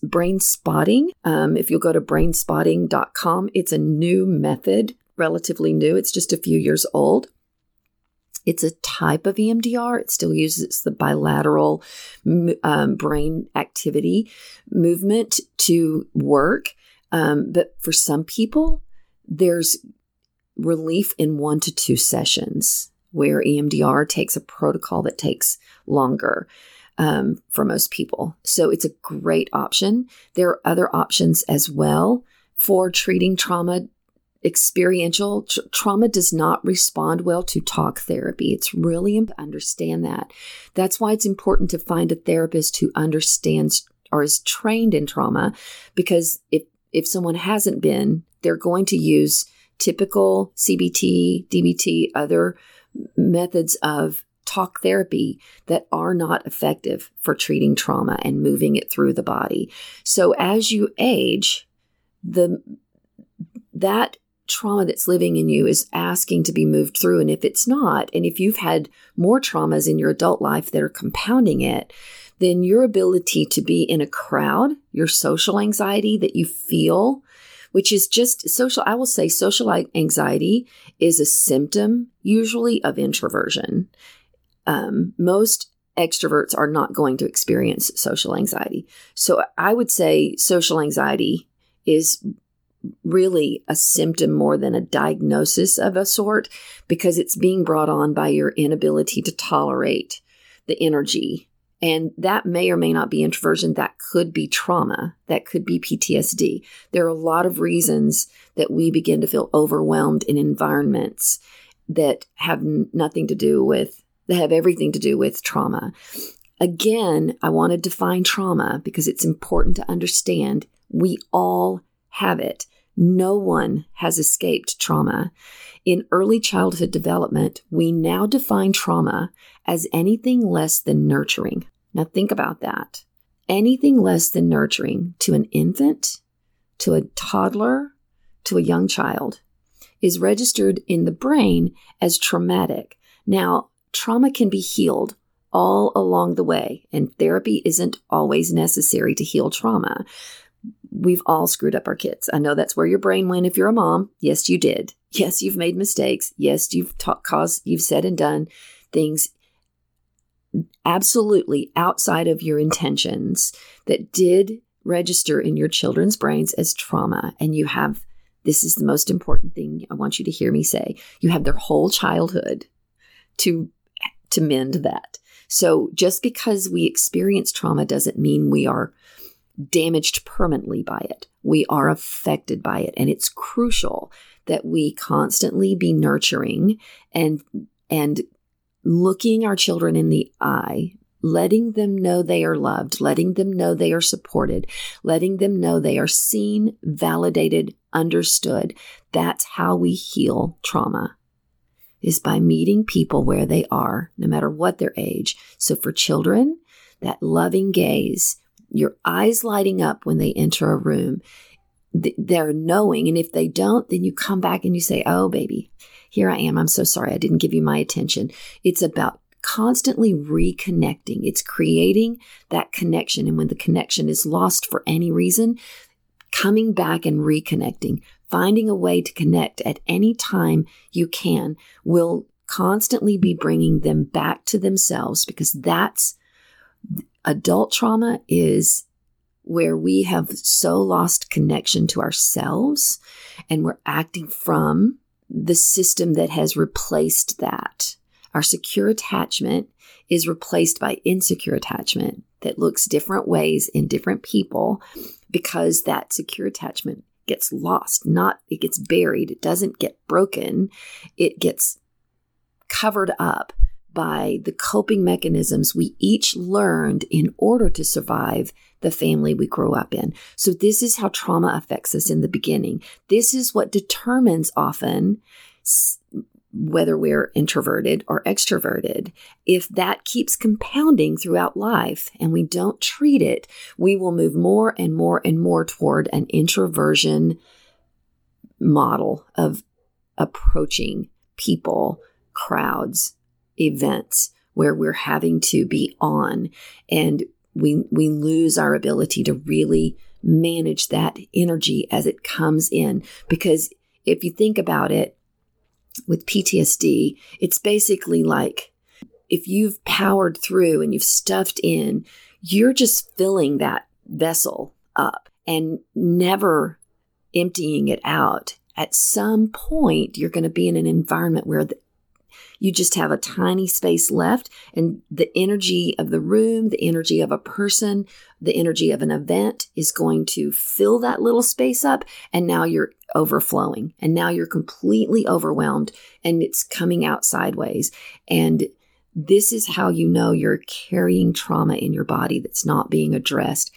Brain Spotting. Um, if you'll go to brainspotting.com, it's a new method, relatively new. It's just a few years old. It's a type of EMDR. It still uses the bilateral um, brain activity movement to work. Um, but for some people, there's relief in one to two sessions where EMDR takes a protocol that takes longer um, for most people. So it's a great option. There are other options as well for treating trauma. Experiential Tr- trauma does not respond well to talk therapy. It's really important to understand that. That's why it's important to find a therapist who understands or is trained in trauma because if if someone hasn't been, they're going to use typical CBT, DBT, other methods of talk therapy that are not effective for treating trauma and moving it through the body. So as you age, the that trauma that's living in you is asking to be moved through and if it's not and if you've had more traumas in your adult life that are compounding it then your ability to be in a crowd your social anxiety that you feel which is just social i will say social anxiety is a symptom usually of introversion um, most extroverts are not going to experience social anxiety. So I would say social anxiety is really a symptom more than a diagnosis of a sort because it's being brought on by your inability to tolerate the energy. And that may or may not be introversion. That could be trauma. That could be PTSD. There are a lot of reasons that we begin to feel overwhelmed in environments that have nothing to do with that have everything to do with trauma. Again, I want to define trauma because it's important to understand we all have it. No one has escaped trauma. In early childhood development, we now define trauma as anything less than nurturing. Now, think about that. Anything less than nurturing to an infant, to a toddler, to a young child is registered in the brain as traumatic. Now, trauma can be healed all along the way, and therapy isn't always necessary to heal trauma. We've all screwed up our kids. I know that's where your brain went if you're a mom. Yes, you did. Yes, you've made mistakes. Yes, you've ta- caused, you've said and done things absolutely outside of your intentions that did register in your children's brains as trauma. And you have, this is the most important thing I want you to hear me say, you have their whole childhood to to mend that. So just because we experience trauma doesn't mean we are damaged permanently by it. We are affected by it. And it's crucial that we constantly be nurturing and and looking our children in the eye, letting them know they are loved, letting them know they are supported, letting them know they are seen, validated, understood. That's how we heal trauma is by meeting people where they are, no matter what their age. So for children, that loving gaze, your eyes lighting up when they enter a room, they're knowing. And if they don't, then you come back and you say, Oh, baby, here I am. I'm so sorry. I didn't give you my attention. It's about constantly reconnecting. It's creating that connection. And when the connection is lost for any reason, coming back and reconnecting, finding a way to connect at any time you can will constantly be bringing them back to themselves because that's adult trauma is where we have so lost connection to ourselves and we're acting from the system that has replaced that. Our secure attachment is replaced by insecure attachment that looks different ways in different people because that secure attachment gets lost, not it gets buried, it doesn't get broken, it gets covered up by the coping mechanisms we each learned in order to survive the family we grew up in. So, this is how trauma affects us in the beginning. This is what determines often whether we're introverted or extroverted. If that keeps compounding throughout life and we don't treat it, we will move more and more and more toward an introversion model of approaching people, crowds, events where we're having to be on and we we lose our ability to really manage that energy as it comes in because if you think about it with PTSD, it's basically like if you've powered through and you've stuffed in, you're just filling that vessel up and never emptying it out. At some point, you're going to be in an environment where the, you just have a tiny space left, and the energy of the room, the energy of a person, the energy of an event is going to fill that little space up. And now you're overflowing, and now you're completely overwhelmed, and it's coming out sideways. And this is how you know you're carrying trauma in your body that's not being addressed.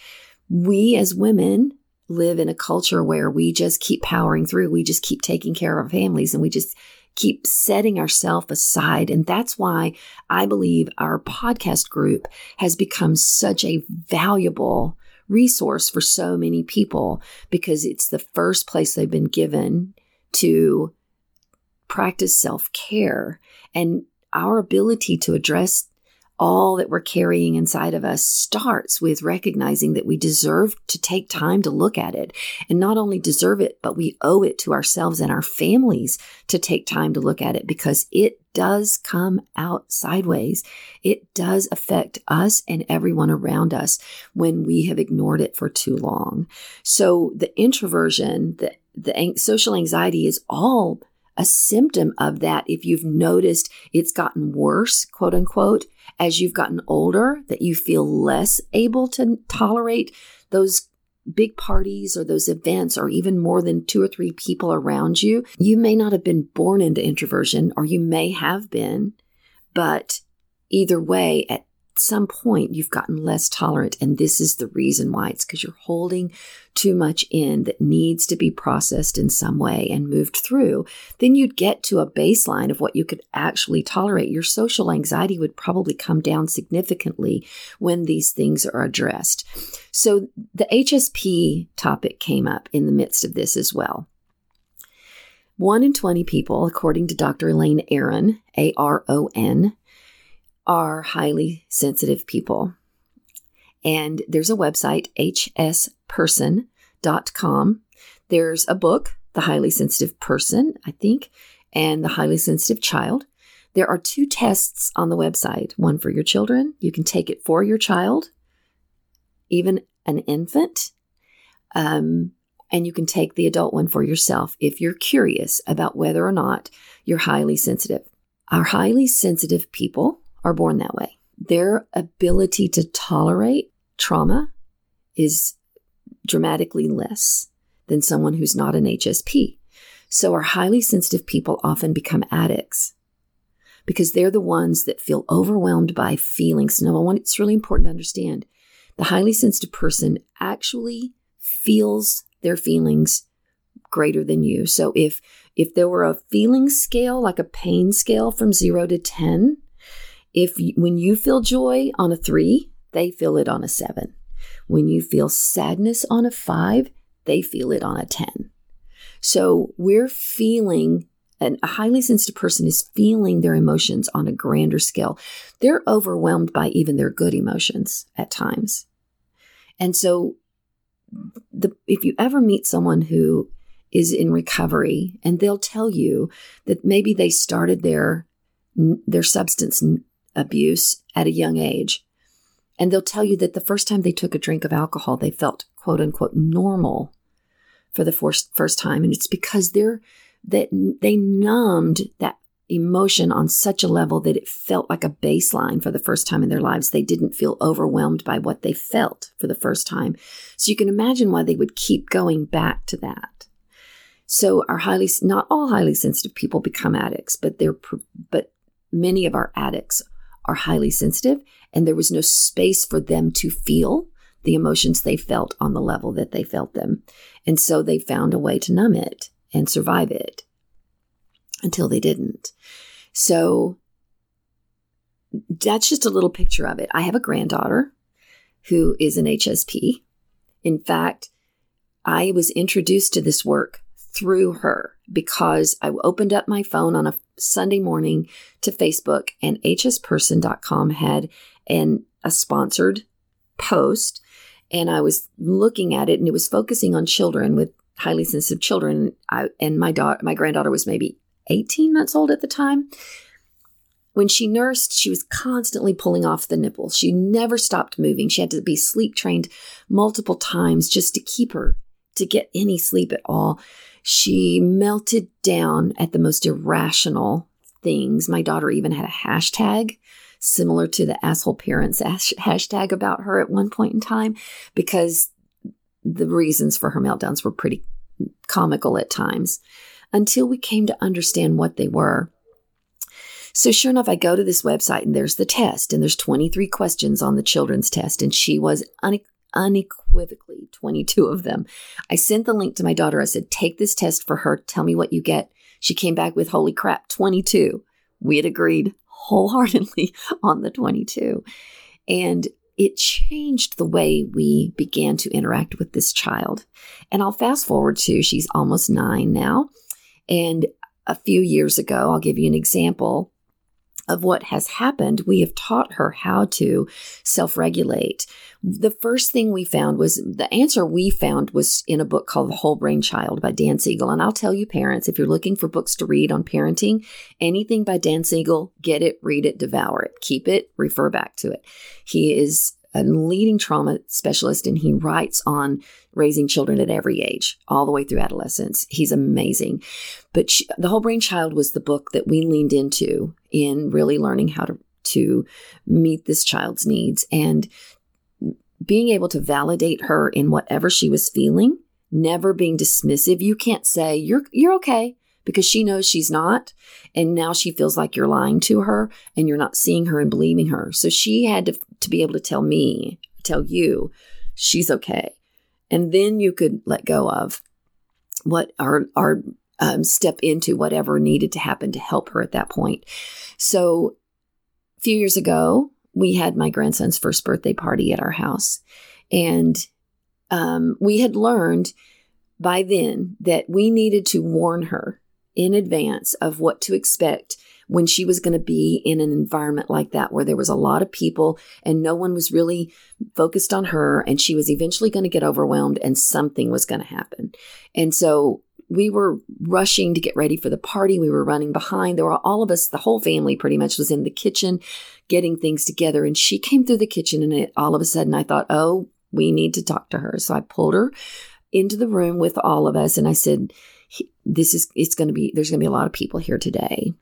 We as women live in a culture where we just keep powering through. We just keep taking care of our families and we just keep setting ourselves aside. And that's why I believe our podcast group has become such a valuable resource for so many people because it's the first place they've been given to practice self care. And our ability to address all that we're carrying inside of us starts with recognizing that we deserve to take time to look at it. And not only deserve it, but we owe it to ourselves and our families to take time to look at it because it does come out sideways. It does affect us and everyone around us when we have ignored it for too long. So the introversion, the, the social anxiety is all a symptom of that. If you've noticed it's gotten worse, quote unquote, as you've gotten older, that you feel less able to tolerate those big parties or those events or even more than two or three people around you, you may not have been born into introversion or you may have been, but either way, at some point you've gotten less tolerant. And this is the reason why it's because you're holding too much in that needs to be processed in some way and moved through. Then you'd get to a baseline of what you could actually tolerate. Your social anxiety would probably come down significantly when these things are addressed. So the HSP topic came up in the midst of this as well. One in 20 people, according to Dr. Elaine Aron, A R O N, are highly sensitive people. And there's a website, hsperson.com. There's a book, The Highly Sensitive Person, I think, and The Highly Sensitive Child. There are two tests on the website one for your children. You can take it for your child, even an infant. Um, and you can take the adult one for yourself if you're curious about whether or not you're highly sensitive. Our highly sensitive people are born that way. Their ability to tolerate trauma is dramatically less than someone who's not an HSP. So our highly sensitive people often become addicts because they're the ones that feel overwhelmed by feelings. Now, want it's really important to understand the highly sensitive person actually feels their feelings greater than you. So if if there were a feeling scale like a pain scale from 0 to 10, if when you feel joy on a 3, they feel it on a 7. When you feel sadness on a 5, they feel it on a 10. So we're feeling and a highly sensitive person is feeling their emotions on a grander scale. They're overwhelmed by even their good emotions at times. And so the, if you ever meet someone who is in recovery and they'll tell you that maybe they started their their substance abuse at a young age and they'll tell you that the first time they took a drink of alcohol they felt quote unquote normal for the first first time and it's because they're that they numbed that emotion on such a level that it felt like a baseline for the first time in their lives. They didn't feel overwhelmed by what they felt for the first time. So you can imagine why they would keep going back to that. So our highly, not all highly sensitive people become addicts, but they're, but many of our addicts are highly sensitive and there was no space for them to feel the emotions they felt on the level that they felt them. And so they found a way to numb it and survive it until they didn't. So that's just a little picture of it. I have a granddaughter who is an HSP. In fact, I was introduced to this work through her because I opened up my phone on a Sunday morning to Facebook and hsperson.com had an, a sponsored post and I was looking at it and it was focusing on children with highly sensitive children. I, and my daughter, my granddaughter was maybe 18 months old at the time. When she nursed, she was constantly pulling off the nipple. She never stopped moving. She had to be sleep trained multiple times just to keep her to get any sleep at all. She melted down at the most irrational things. My daughter even had a hashtag similar to the asshole parents hashtag about her at one point in time because the reasons for her meltdowns were pretty comical at times until we came to understand what they were. So sure enough, I go to this website and there's the test and there's 23 questions on the children's test and she was une- unequivocally 22 of them. I sent the link to my daughter. I said, take this test for her. Tell me what you get. She came back with, holy crap, 22. We had agreed wholeheartedly on the 22. And it changed the way we began to interact with this child. And I'll fast forward to she's almost nine now. And a few years ago, I'll give you an example of what has happened, we have taught her how to self regulate. The first thing we found was the answer we found was in a book called The Whole Brain Child by Dan Siegel. And I'll tell you, parents, if you're looking for books to read on parenting, anything by Dan Siegel, get it, read it, devour it, keep it, refer back to it. He is a leading trauma specialist and he writes on raising children at every age, all the way through adolescence. He's amazing. But she, The Whole Brain Child was the book that we leaned into in really learning how to, to meet this child's needs and being able to validate her in whatever she was feeling, never being dismissive. You can't say, you're, you're okay because she knows she's not. And now she feels like you're lying to her and you're not seeing her and believing her. So she had to, to be able to tell me, tell you, she's okay. And then you could let go of what our, our, um, step into whatever needed to happen to help her at that point. So a few years ago, we had my grandson's first birthday party at our house. And um, we had learned by then that we needed to warn her in advance of what to expect when she was going to be in an environment like that where there was a lot of people and no one was really focused on her and she was eventually going to get overwhelmed and something was going to happen. And so we were rushing to get ready for the party. We were running behind. There were all of us, the whole family pretty much was in the kitchen getting things together. And she came through the kitchen and it, all of a sudden I thought, oh, we need to talk to her. So I pulled her into the room with all of us and I said, this is it's going to be there's going to be a lot of people here today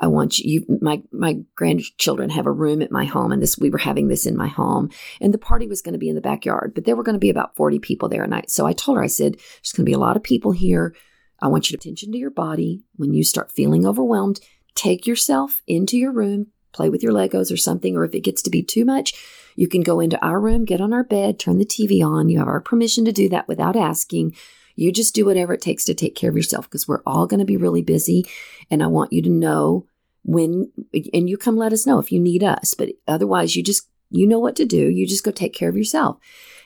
i want you my my grandchildren have a room at my home and this we were having this in my home and the party was going to be in the backyard but there were going to be about 40 people there and I, so i told her i said there's going to be a lot of people here i want you to attention to your body when you start feeling overwhelmed take yourself into your room, play with your Legos or something, or if it gets to be too much, you can go into our room, get on our bed, turn the TV on. You have our permission to do that without asking. You just do whatever it takes to take care of yourself because we're all going to be really busy. And I want you to know when, and you come let us know if you need us. But otherwise, you just, you know what to do. You just go take care of yourself.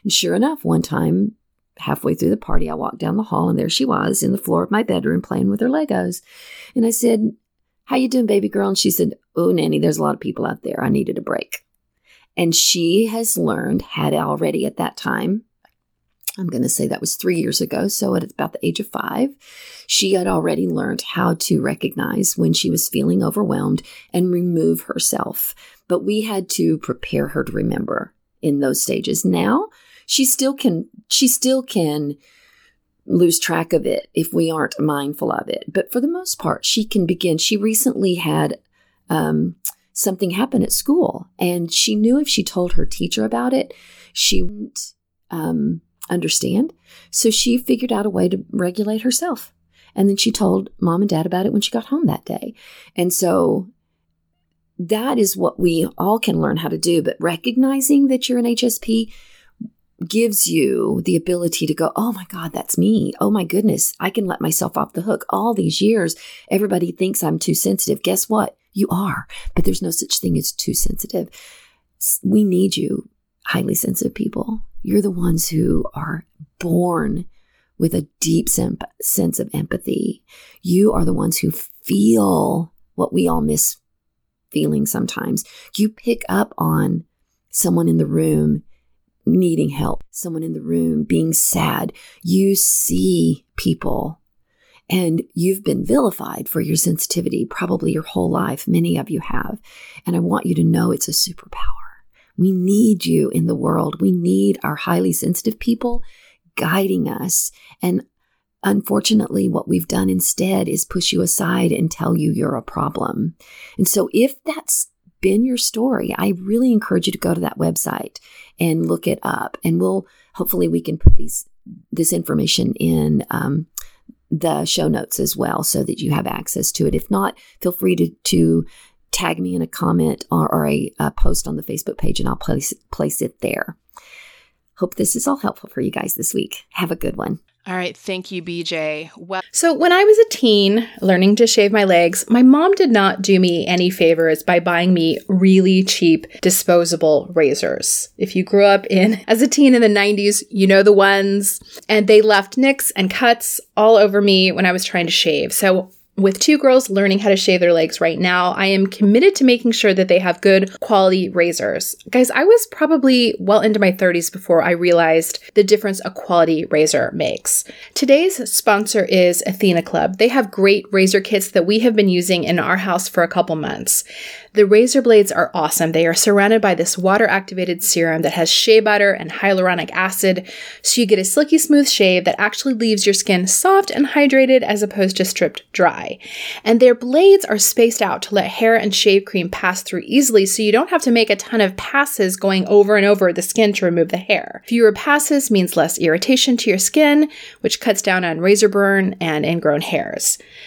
And sure enough, one time, halfway through the party, I walked down the hall and there she was in the floor of my bedroom playing with her Legos. And I said, how you doing, baby girl? And she said, oh, Nanny, there's a lot of people out there. I needed a break. And she has learned, had already at that time, I'm going to say that was three years ago. So at about the age of five, she had already learned how to recognize when she was feeling overwhelmed and remove herself. But we had to prepare her to remember in those stages. Now she still can, she still can lose track of it if we aren't mindful of it. But for the most part, she can begin. She recently had, um, something happen at school and she knew if she told her teacher about it, she wouldn't, um, understand. So she figured out a way to regulate herself. And then she told mom and dad about it when she got home that day. And so that is what we all can learn how to do. But recognizing that you're an HSP gives you the ability to go, Oh my God, that's me. Oh my goodness, I can let myself off the hook. All these years, everybody thinks I'm too sensitive. Guess what? You are, but there's no such thing as too sensitive. We need you, highly sensitive people. You're the ones who are born with a deep sense of empathy. You are the ones who feel what we all miss feeling sometimes. You pick up on someone in the room needing help, someone in the room being sad. You see people and you've been vilified for your sensitivity probably your whole life. Many of you have. And I want you to know it's a superpower. We need you in the world. We need our highly sensitive people guiding us. And unfortunately, what we've done instead is push you aside and tell you you're a problem. And so if that's been your story, I really encourage you to go to that website and look it up. And we'll hopefully we can put these this information in um, the show notes as well so that you have access to it. If not, feel free to to tag me in a comment or, or a, a, post on the Facebook page and I'll place, place it there. Hope this is all helpful for you guys this week. Have a good one. All right, thank you, BJ. Well, so when I was a teen learning to shave my legs, my mom did not do me any favors by buying me really cheap disposable razors. If you grew up in as a teen in the 90s, you know the ones, and they left nicks and cuts all over me when I was trying to shave. So with two girls learning how to shave their legs right now, I am committed to making sure that they have good quality razors. Guys, I was probably well into my 30s before I realized the difference a quality razor makes. Today's sponsor is Athena Club. They have great razor kits that we have been using in our house for a couple months. The razor blades are awesome. They are surrounded by this water activated serum that has shea butter and hyaluronic acid, so you get a silky smooth shave that actually leaves your skin soft and hydrated as opposed to stripped dry. And their blades are spaced out to let hair and shave cream pass through easily so you don't have to make a ton of passes going over and over the skin to remove the hair. Fewer passes means less irritation to your skin, which cuts down on razor burn and ingrown hairs.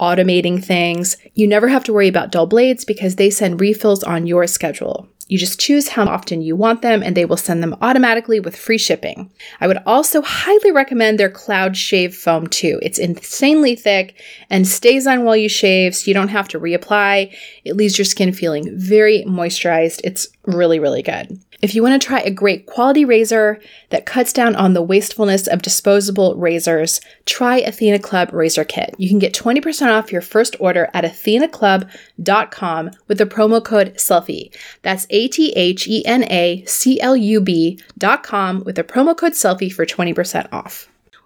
automating things. You never have to worry about dull blades because they send refills on your schedule. You just choose how often you want them and they will send them automatically with free shipping. I would also highly recommend their Cloud Shave Foam too. It's insanely thick and stays on while you shave so you don't have to reapply. It leaves your skin feeling very moisturized. It's really, really good. If you want to try a great quality razor that cuts down on the wastefulness of disposable razors, try Athena Club Razor Kit. You can get 20% off your first order at athenaclub.com with the promo code SELFIE. That's A T H N A C L U B.com with the promo code SELFIE for 20% off.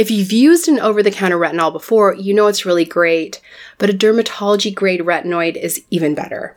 If you've used an over the counter retinol before, you know it's really great, but a dermatology grade retinoid is even better.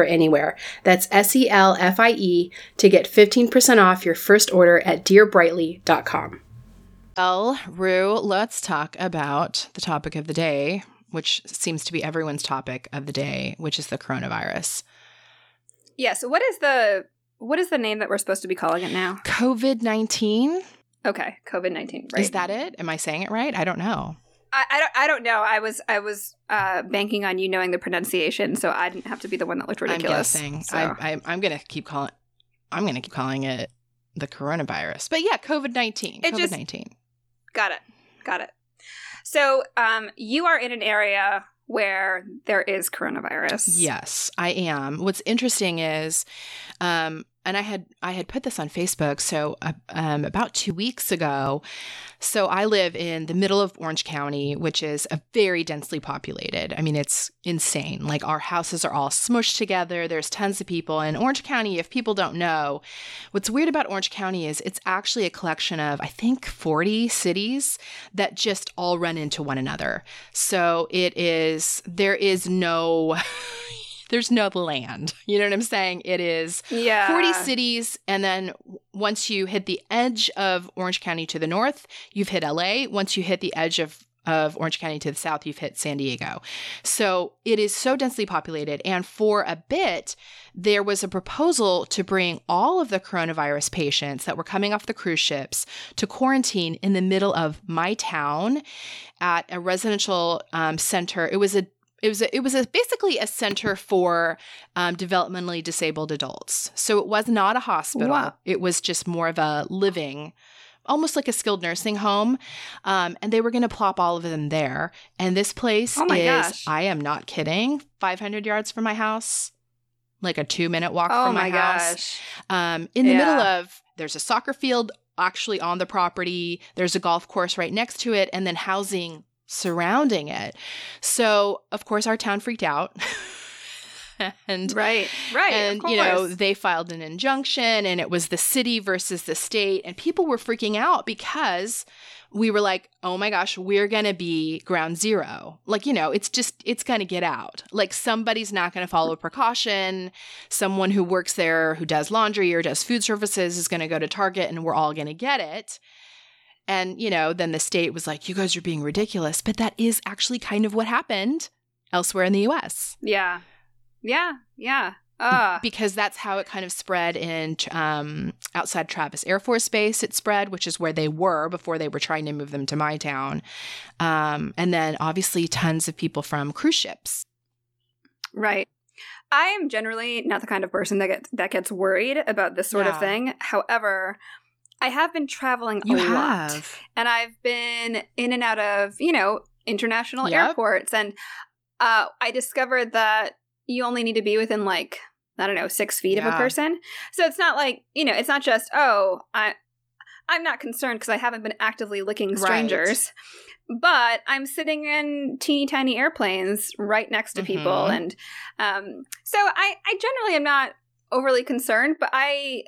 anywhere. That's S E L F I E to get 15% off your first order at dearbrightly.com. Well, Rue, let's talk about the topic of the day, which seems to be everyone's topic of the day, which is the coronavirus. Yeah, so what is the what is the name that we're supposed to be calling it now? COVID 19? Okay, COVID nineteen. Right? Is that it? Am I saying it right? I don't know. I, I don't. I don't know. I was. I was uh, banking on you knowing the pronunciation, so I didn't have to be the one that looked ridiculous. I'm guessing. So. I, I, I'm gonna keep calling. I'm gonna keep calling it the coronavirus. But yeah, COVID nineteen. COVID nineteen. Got it. Got it. So, um, you are in an area where there is coronavirus. Yes, I am. What's interesting is, um, and I had I had put this on Facebook. So uh, um, about two weeks ago, so I live in the middle of Orange County, which is a very densely populated. I mean, it's insane. Like our houses are all smushed together. There's tons of people. in Orange County, if people don't know, what's weird about Orange County is it's actually a collection of I think 40 cities that just all run into one another. So it is there is no. There's no land. You know what I'm saying? It is Yeah. 40 cities and then once you hit the edge of Orange County to the north, you've hit LA. Once you hit the edge of of Orange County to the south, you've hit San Diego. So it is so densely populated. And for a bit, there was a proposal to bring all of the coronavirus patients that were coming off the cruise ships to quarantine in the middle of my town at a residential um, center. It was a it was a, it was a, basically a center for um, developmentally disabled adults. So it was not a hospital. Wow. It was just more of a living, almost like a skilled nursing home. Um, and they were going to plop all of them there. And this place Oh is, gosh. I am not kidding, 500 yards from my house, like a two minute walk Oh from my my, house um, in the middle of there's a soccer field actually on the property there's a golf course right next to it and then housing surrounding it. So of course our town freaked out. And Right. Right. and you know they filed an injunction and it was the city versus the state and people were freaking out because we were like oh my gosh we're going to be ground zero. Like you know it's just it's going to get out. Like somebody's not going to follow precaution. Someone who works there who does laundry or does food services is going to go to target and we're all going to get it and you know then the state was like you guys are being ridiculous but that is actually kind of what happened elsewhere in the US Yeah. Yeah. Yeah. Uh, because that's how it kind of spread in um, outside Travis Air Force Base. It spread, which is where they were before they were trying to move them to my town, um, and then obviously tons of people from cruise ships. right. I am generally not the kind of person that gets that gets worried about this sort of thing. However, I have been traveling You a lot. and I've been in and out of you know international Yep. airports, and uh, I discovered that you only need to be within like I don't know, six feet of a person. So it's not like, you know, it's not just, oh, I I'm not concerned because I haven't been actively licking Right. strangers. But I'm sitting in teeny tiny airplanes right next to people. Mhm. And um, so I, I generally am not overly concerned, but I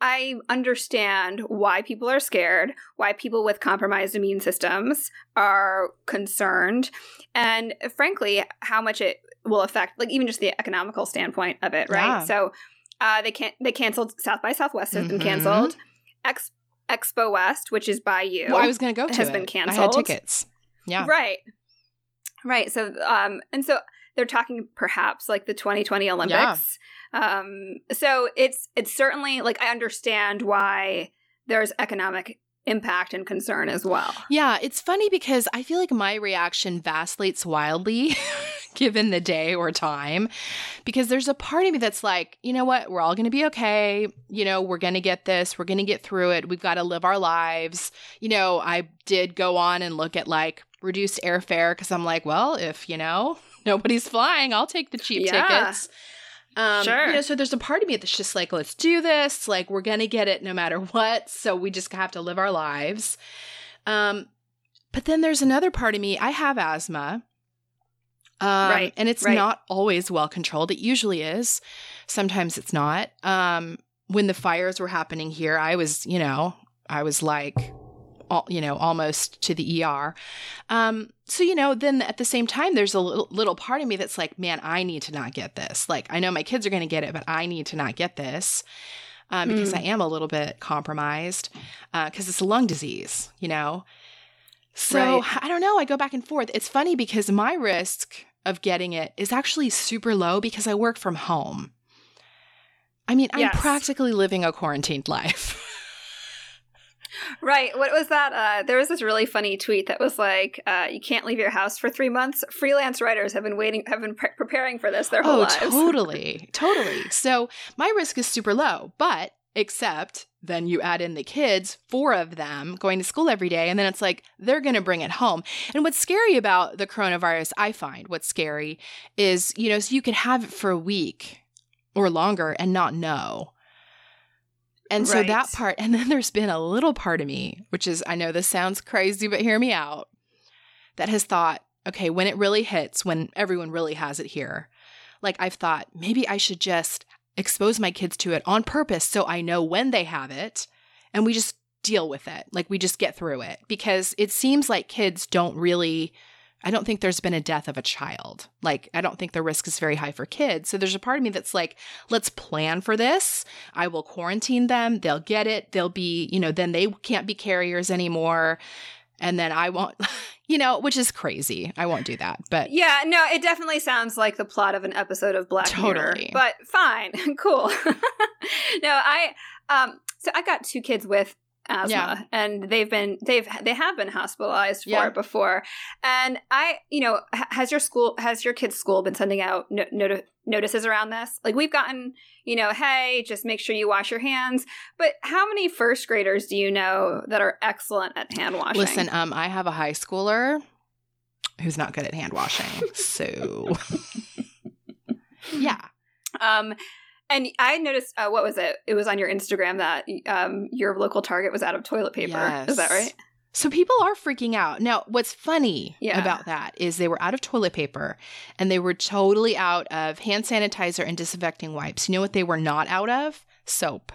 I understand why people are scared, why people with compromised immune systems are concerned, and frankly, how much it will affect, like even just the economical standpoint of it, right? Yeah. So uh, they can't they canceled South by Southwest has been Mhm. canceled. Ex- Expo West, which is by you, Well, I was going to go has it. been I had canceled. tickets. Yeah. Right. Right. So um and so they're talking perhaps like the 2020 Olympics. Um so it's it's certainly like I understand why there's economic impact and concern as well. Yeah, it's funny because I feel like my reaction vacillates wildly given the day or time because there's a part of me that's like, you know what, we're all going to be okay. You know, we're going to get this, we're going to get through it. We've got to live our lives. You know, I did go on and look at like reduced airfare because I'm like, well, if, you know, nobody's flying, I'll take the cheap Yeah. tickets. Um, Sure. You know, so there's a part of me that's just like, let's do this. Like, we're gonna get it no matter what. So we just have to live our lives. Um, but then there's another part of me. I have asthma. Um, Right, And it's right. not always well controlled. It usually is. Sometimes it's not. Um, when the fires were happening here, I was, you know, I was like, all, you know, almost to the ER. Um, so, you know, then at the same time, there's a little, little part of me that's like, man, I need to not get this. Like, I know my kids are going to get it, but I need to not get this um, because I am a little bit compromised because it's a lung disease, you know? So Right. I don't know. I go back and forth. It's funny because my risk of getting it is actually super low because I work from home. I mean, I'm practically living a quarantined life. Right. What was that? Uh, there was this really funny tweet that was like, uh, "You can't leave your house for three months." Freelance writers have been waiting, have been pre- preparing for this their whole oh, lives. totally. Totally. So my risk is super low, but except then you add in the kids, four of them going to school every day, and then it's like they're going to bring it home. And what's scary about the coronavirus, I find what's scary is, you know, so you could have it for a week or longer and not know. And so that part, and then there's been a little part of me, which is, I know this sounds crazy, but hear me out, that has thought, okay, when it really hits, when everyone really has it here, like I've thought maybe I should just expose my kids to it on purpose so I know when they have it and we just deal with it. Like we just get through it because it seems like kids don't really I don't think there's been a death of a child. Like I don't think the risk is very high for kids. So there's a part of me that's like let's plan for this. I will quarantine them. They'll get it. They'll be, you know, then they can't be carriers anymore. And then I won't, you know, which is crazy. I won't do that. But Yeah, no, it definitely sounds like the plot of an episode of Black Mirror. But fine, cool. no, I um so I've got two kids with asthma Yeah. and they've been they've they have been hospitalized for Yeah. it before. And I, you know, has your school has your kid's school been sending out no, noti- notices around this? Like we've gotten, you know, hey, just make sure you wash your hands. But how many first graders do you know that are excellent at hand washing? Listen, um, I have a high schooler who's not good at hand washing. So, yeah. Um, and I noticed uh, what was it? It was on your Instagram that um your local Target was out of toilet paper. Is that right? So people are freaking out. Now, what's funny Yeah. about that is they were out of toilet paper and they were totally out of hand sanitizer and disinfecting wipes. You know what they were not out of? Soap.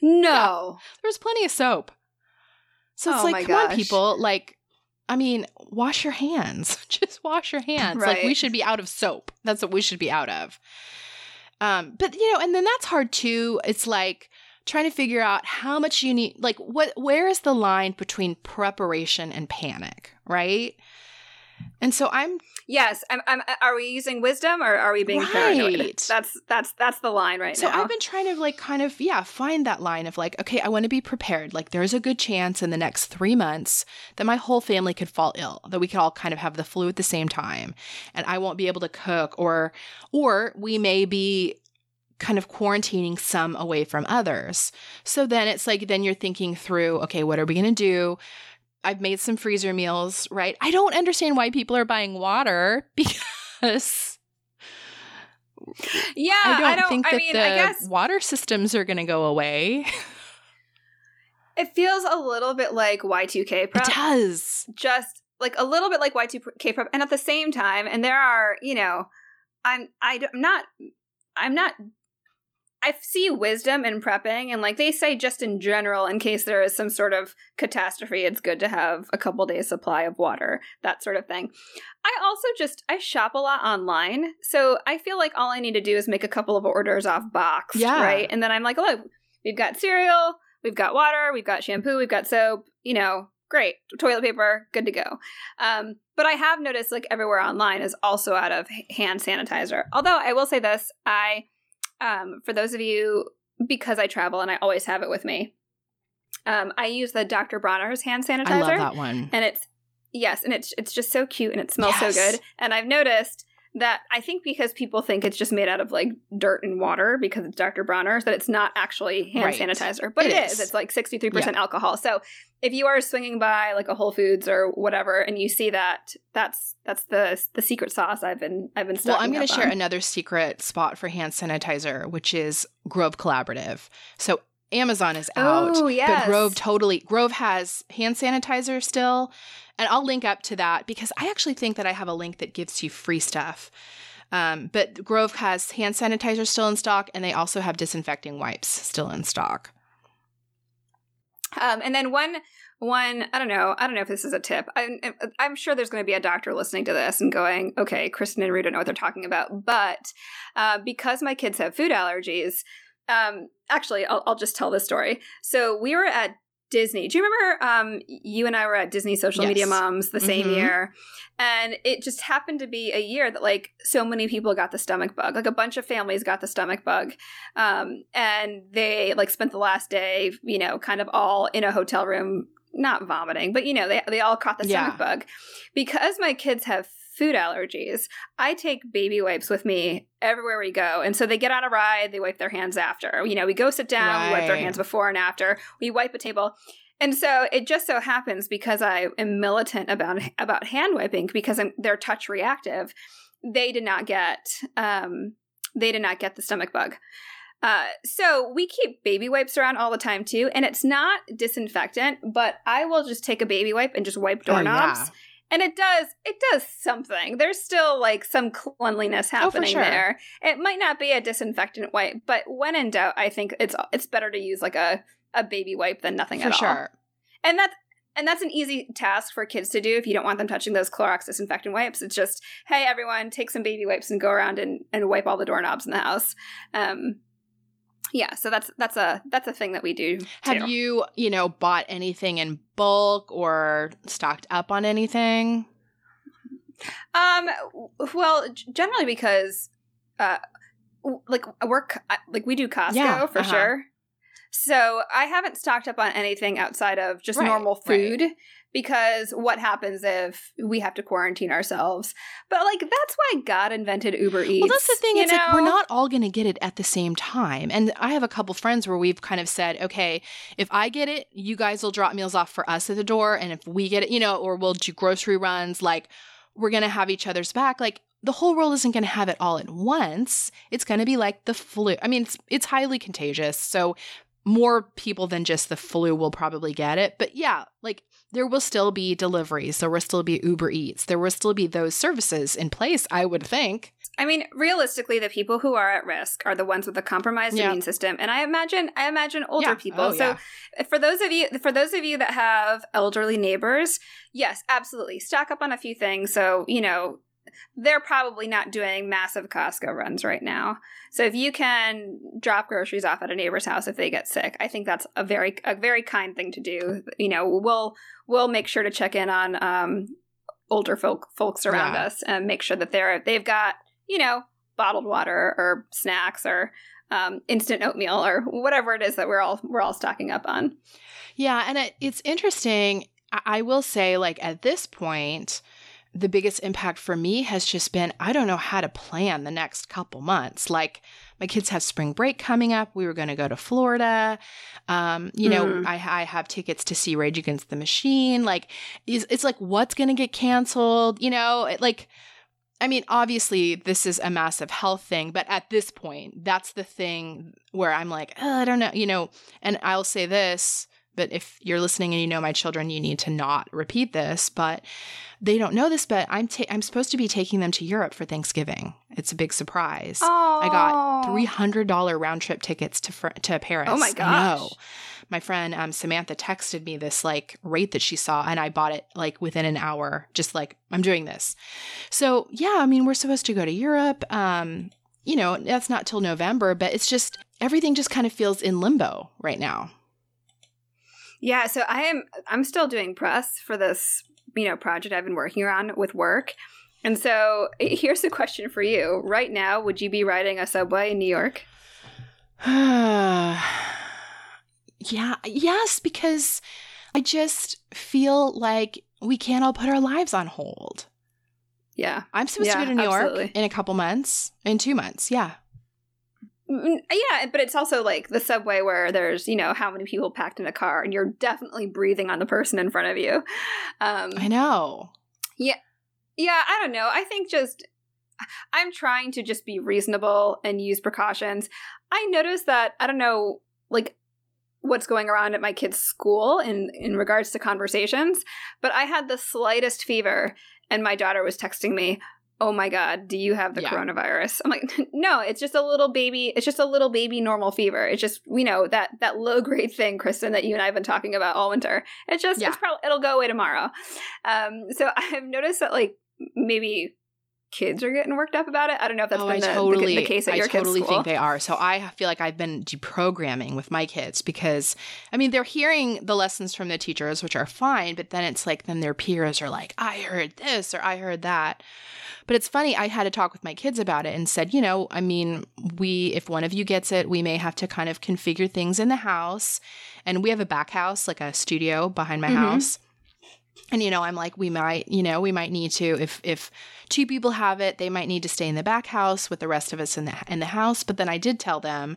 No. There was plenty of soap. So it's Oh like, come on, people. Like, I mean, wash your hands. Just wash your hands. Like, we should be out of soap. That's what we should be out of. Um, but you know, and then that's hard too. It's like trying to figure out how much you need. Like, what? Where is the line between preparation and panic? Right. And so I'm Yes. I'm, I'm, are we using wisdom or are we being paranoid? That's that's that's the line right So now. I've been trying to like kind of yeah find that line of like okay I want to be prepared like there's a good chance in the next three months that my whole family could fall ill that we could all kind of have the flu at the same time and I won't be able to cook or or we may be kind of quarantining some away from others so then it's like then you're thinking through okay what are we going to do I've made some freezer meals right I don't understand why people are buying water because Yeah, I don't, I don't think I that mean, the I guess water systems are going to go away. it feels a little bit like Y2K prep. It does. just like a little bit like Y2K prep, and at the same time, and there are, you know, I'm I, am not I'm not I see wisdom in prepping, and like they say, just in general, in case there is some sort of catastrophe, it's good to have a couple days supply of water, that sort of thing. I also just I shop a lot online, so I feel like all I need to do is make a couple of orders off box, Yeah. right? And then I'm like, look, we've got cereal, we've got water, we've got shampoo, we've got soap, you know, great, toilet paper, good to go. Um, but I have noticed like everywhere online is also out of hand sanitizer. Although I will say this, I um, for those of you because I travel and I always have it with me. Um, I use the Dr. Bronner's hand sanitizer I love that one. and it's yes and it's it's just so cute and it smells Yes. so good and i've noticed that i think because people think it's just made out of like dirt and water because it's dr bronner's that it's not actually hand Right. sanitizer but It it is. is. it's like 63% alcohol so if you are swinging by like a whole foods or whatever and you see that that's that's the the secret sauce i've been i've been Well, I'm going to share another secret spot for hand sanitizer, which is Grove Collaborative. So Amazon is out, Oh, yes. but Grove totally Grove has hand sanitizer still, and I'll link up to that because I actually think that I have a link that gives you free stuff. Um, but Grove has hand sanitizer still in stock, and they also have disinfecting wipes still in stock. Um, and then one, one, I don't know, I don't know if this is a tip. I'm, I'm sure there's going to be a doctor listening to this and going, okay, Kristen and Rita know what they're talking about. But uh, because my kids have food allergies, um, actually, I'll, I'll just tell the story. So we were at Disney. Do you remember um, you and I were at Disney Social Yes. Media Moms the same Mhm. year? And it just happened to be a year that like so many people got the stomach bug. Like a bunch of families got the stomach bug. Um, and they like spent the last day, you know, kind of all in a hotel room, not vomiting, but you know, they they all caught the Yeah. stomach bug. Because my kids have food allergies, I take baby wipes with me everywhere we go. And so they get on a ride, they wipe their hands after. You know, we go sit down, we wipe their hands before and after. We wipe a table. And so it just so happens because I am militant about about hand wiping because I'm, they're touch reactive. They did not get um, they did not get the stomach bug. Uh, so we keep baby wipes around all the time too, and it's not disinfectant, but I will just take a baby wipe and just wipe Oh, doorknobs, yeah. And it does it does something. There's still like some cleanliness Oh, happening sure. there. It might not be a disinfectant wipe, but when in doubt, I think it's it's better to use like a a baby wipe than nothing for at all. sure. And that's and that's an easy task for kids to do if you don't want them touching those Clorox disinfectant wipes. It's just, hey everyone, take some baby wipes and go around and, and wipe all the doorknobs in the house. Um yeah, so that's that's a that's a thing that we do. Have too. you, you know, bought anything in bulk or stocked up on anything? Um well, generally because uh like uh, like we do Costco Yeah, for uh-huh. sure. So I haven't stocked up on anything outside of just Right, normal right. Because what happens if we have to quarantine ourselves? But like that's why God invented Uber Eats. Well, that's the thing. It's like we're not all going to get it at the same time. And I have a couple friends where we've kind of said, okay, if I get it, you guys will drop meals off for us at the door. And if we get it, you know, or we'll do grocery runs, like we're going to have each other's back. Like the whole world isn't going to have it all at once. It's going to be like the flu. I mean, it's, it's highly contagious. So more people than just the flu will probably get it. But yeah, like there will still be deliveries. There will still be Uber Eats. There will still be those services in place, I would think. I mean, realistically, the people who are at risk are the ones with a compromised Yeah. immune system, and I imagine, I imagine older Yeah. people. Oh, so, for those of you, for those of you that have elderly neighbors, yes, absolutely, stock up on a few things. So, you know, they're probably not doing massive Costco runs right now. So, if you can drop groceries off at a neighbor's house if they get sick, I think that's a very, a very kind thing to do. You know, we'll we'll make sure to check in on um, older folk folks around Yeah. us and make sure that they're they've got you know bottled water or snacks or um, instant oatmeal or whatever it is that we're all we're all stocking up on. Yeah, and it, it's interesting. I, I will say, like, at this point, the biggest impact for me has just been I don't know how to plan the next couple months. Like, my kids have spring break coming up. We were going to go to Florida. Um, you know, Mhm. I, I have tickets to see Rage Against the Machine. Like, it's, it's like, what's going to get canceled? You know, it, like, I mean, obviously, this is a massive health thing, but at this point, that's the thing where I'm like, oh, I don't know, you know, and I'll say this, but if you're listening and you know my children, you need to not repeat this, but they don't know this, but I'm ta- I'm supposed to be taking them to Europe for Thanksgiving. It's a big surprise. Oh. I got $300 round trip tickets to fr- to Paris. Oh my gosh. know. My friend um, Samantha texted me this like rate that she saw, and I bought it like within an hour. Just like I'm doing this. So yeah, I mean we're supposed to go to Europe. Um, you know that's not till November, but it's just everything just kind of feels in limbo right now. Yeah, so I am I'm still doing press for this, you know, project I've been working on with work. And so eh, here's a question for you. Right now, would you be riding a subway in New York? yeah, yes, because I just feel like we can't all put our lives on hold. Yeah. I'm supposed to go to New absolutely. York in a couple months, in two months. Yeah. Mm, Yeah, but it's also like the subway where there's, you know, how many people packed in a car and you're definitely breathing on the person in front of you. Um, I know. Yeah. Yeah, I don't know. I think just I'm trying to just be reasonable and use precautions. I noticed that I don't know like what's going around at my kid's school in in regards to conversations, but I had the slightest fever and my daughter was texting me, "Oh my god, do you have the Yeah. coronavirus?" I'm like, "No, it's just a little baby, it's just a little baby normal fever. It's just, you know, that that low grade thing, Kristen, that you and I have been talking about all winter. It's just Yeah. it's probably it'll go away tomorrow." Um so I've noticed that like maybe kids are getting worked up about it. I don't know if that's oh, been the, the- totally, the, case at I your totally kids' school. I totally think they are. So I feel like I've been deprogramming with my kids because, I mean, they're hearing the lessons from the teachers, which are fine, but then it's like, then their peers are like, I heard this or I heard that. But it's funny, I had to talk with my kids about it and said, you know, I mean, we, if one of you gets it, we may have to kind of configure things in the house. And we have a back house, like a studio behind my Mhm. house. And you know, I'm like, we might, you know, we might need to if if two people have it, they might need to stay in the back house with the rest of us in the in the house. But then I did tell them,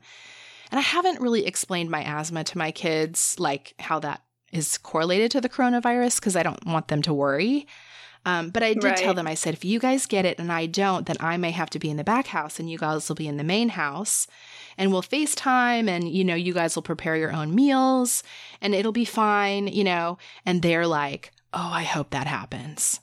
and I haven't really explained my asthma to my kids, like how that is correlated to the coronavirus, because I don't want them to worry. Um, but I did tell them, I said, if you guys get it and I don't, then I may have to be in the back house and you guys will be in the main house and we'll FaceTime and, you know, you guys will prepare your own meals and it'll be fine, you know. And they're like, oh, I hope that happens.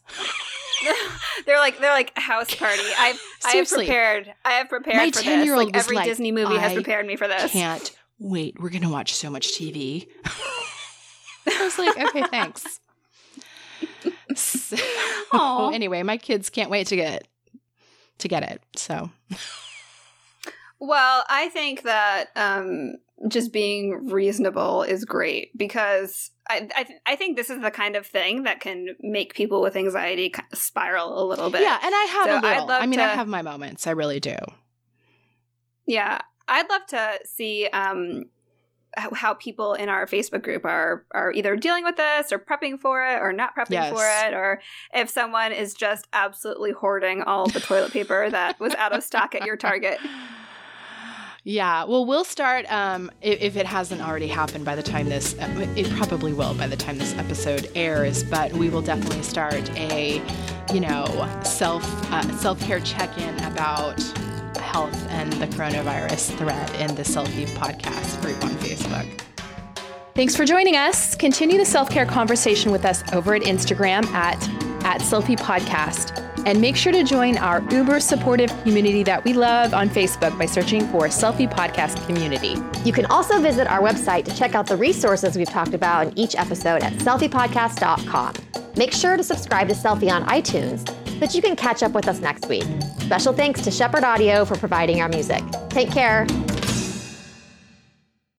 they're like they're like house party. I've I have prepared. I have prepared My for this. 10-year-old Like every like, Disney movie has prepared me for this. Can't wait. We're going to watch so much TV. I was like, okay, thanks. So, anyway, my kids can't wait to get to get it. So Well, I think that um, just being reasonable is great because I I, th- I think this is the kind of thing that can make people with anxiety kind of spiral a little bit. yeah, and I have So a little. I mean, I have my moments. I really do. Yeah, I'd love to see um, how, how people in our Facebook group are are either dealing with this or prepping for it or not prepping Yes. for it, or if someone is just absolutely hoarding all the toilet paper that was out of stock at your Target. Yeah, well, we'll start um, if, if it hasn't already happened by the time this. It probably will by the time this episode airs, but we will definitely start a, you know, self uh, self care check in about health and the coronavirus thread in the Selfie podcast group on Facebook. Thanks for joining us. Continue the self care conversation with us over at Instagram at, at Selfie Podcast. And make sure to join our uber supportive community that we love on Facebook by searching for Selfie Podcast Community. You can also visit our website to check out the resources we've talked about in each episode at selfiepodcast.com. Make sure to subscribe to Selfie on iTunes so that you can catch up with us next week. Special thanks to Shepherd Audio for providing our music. Take care.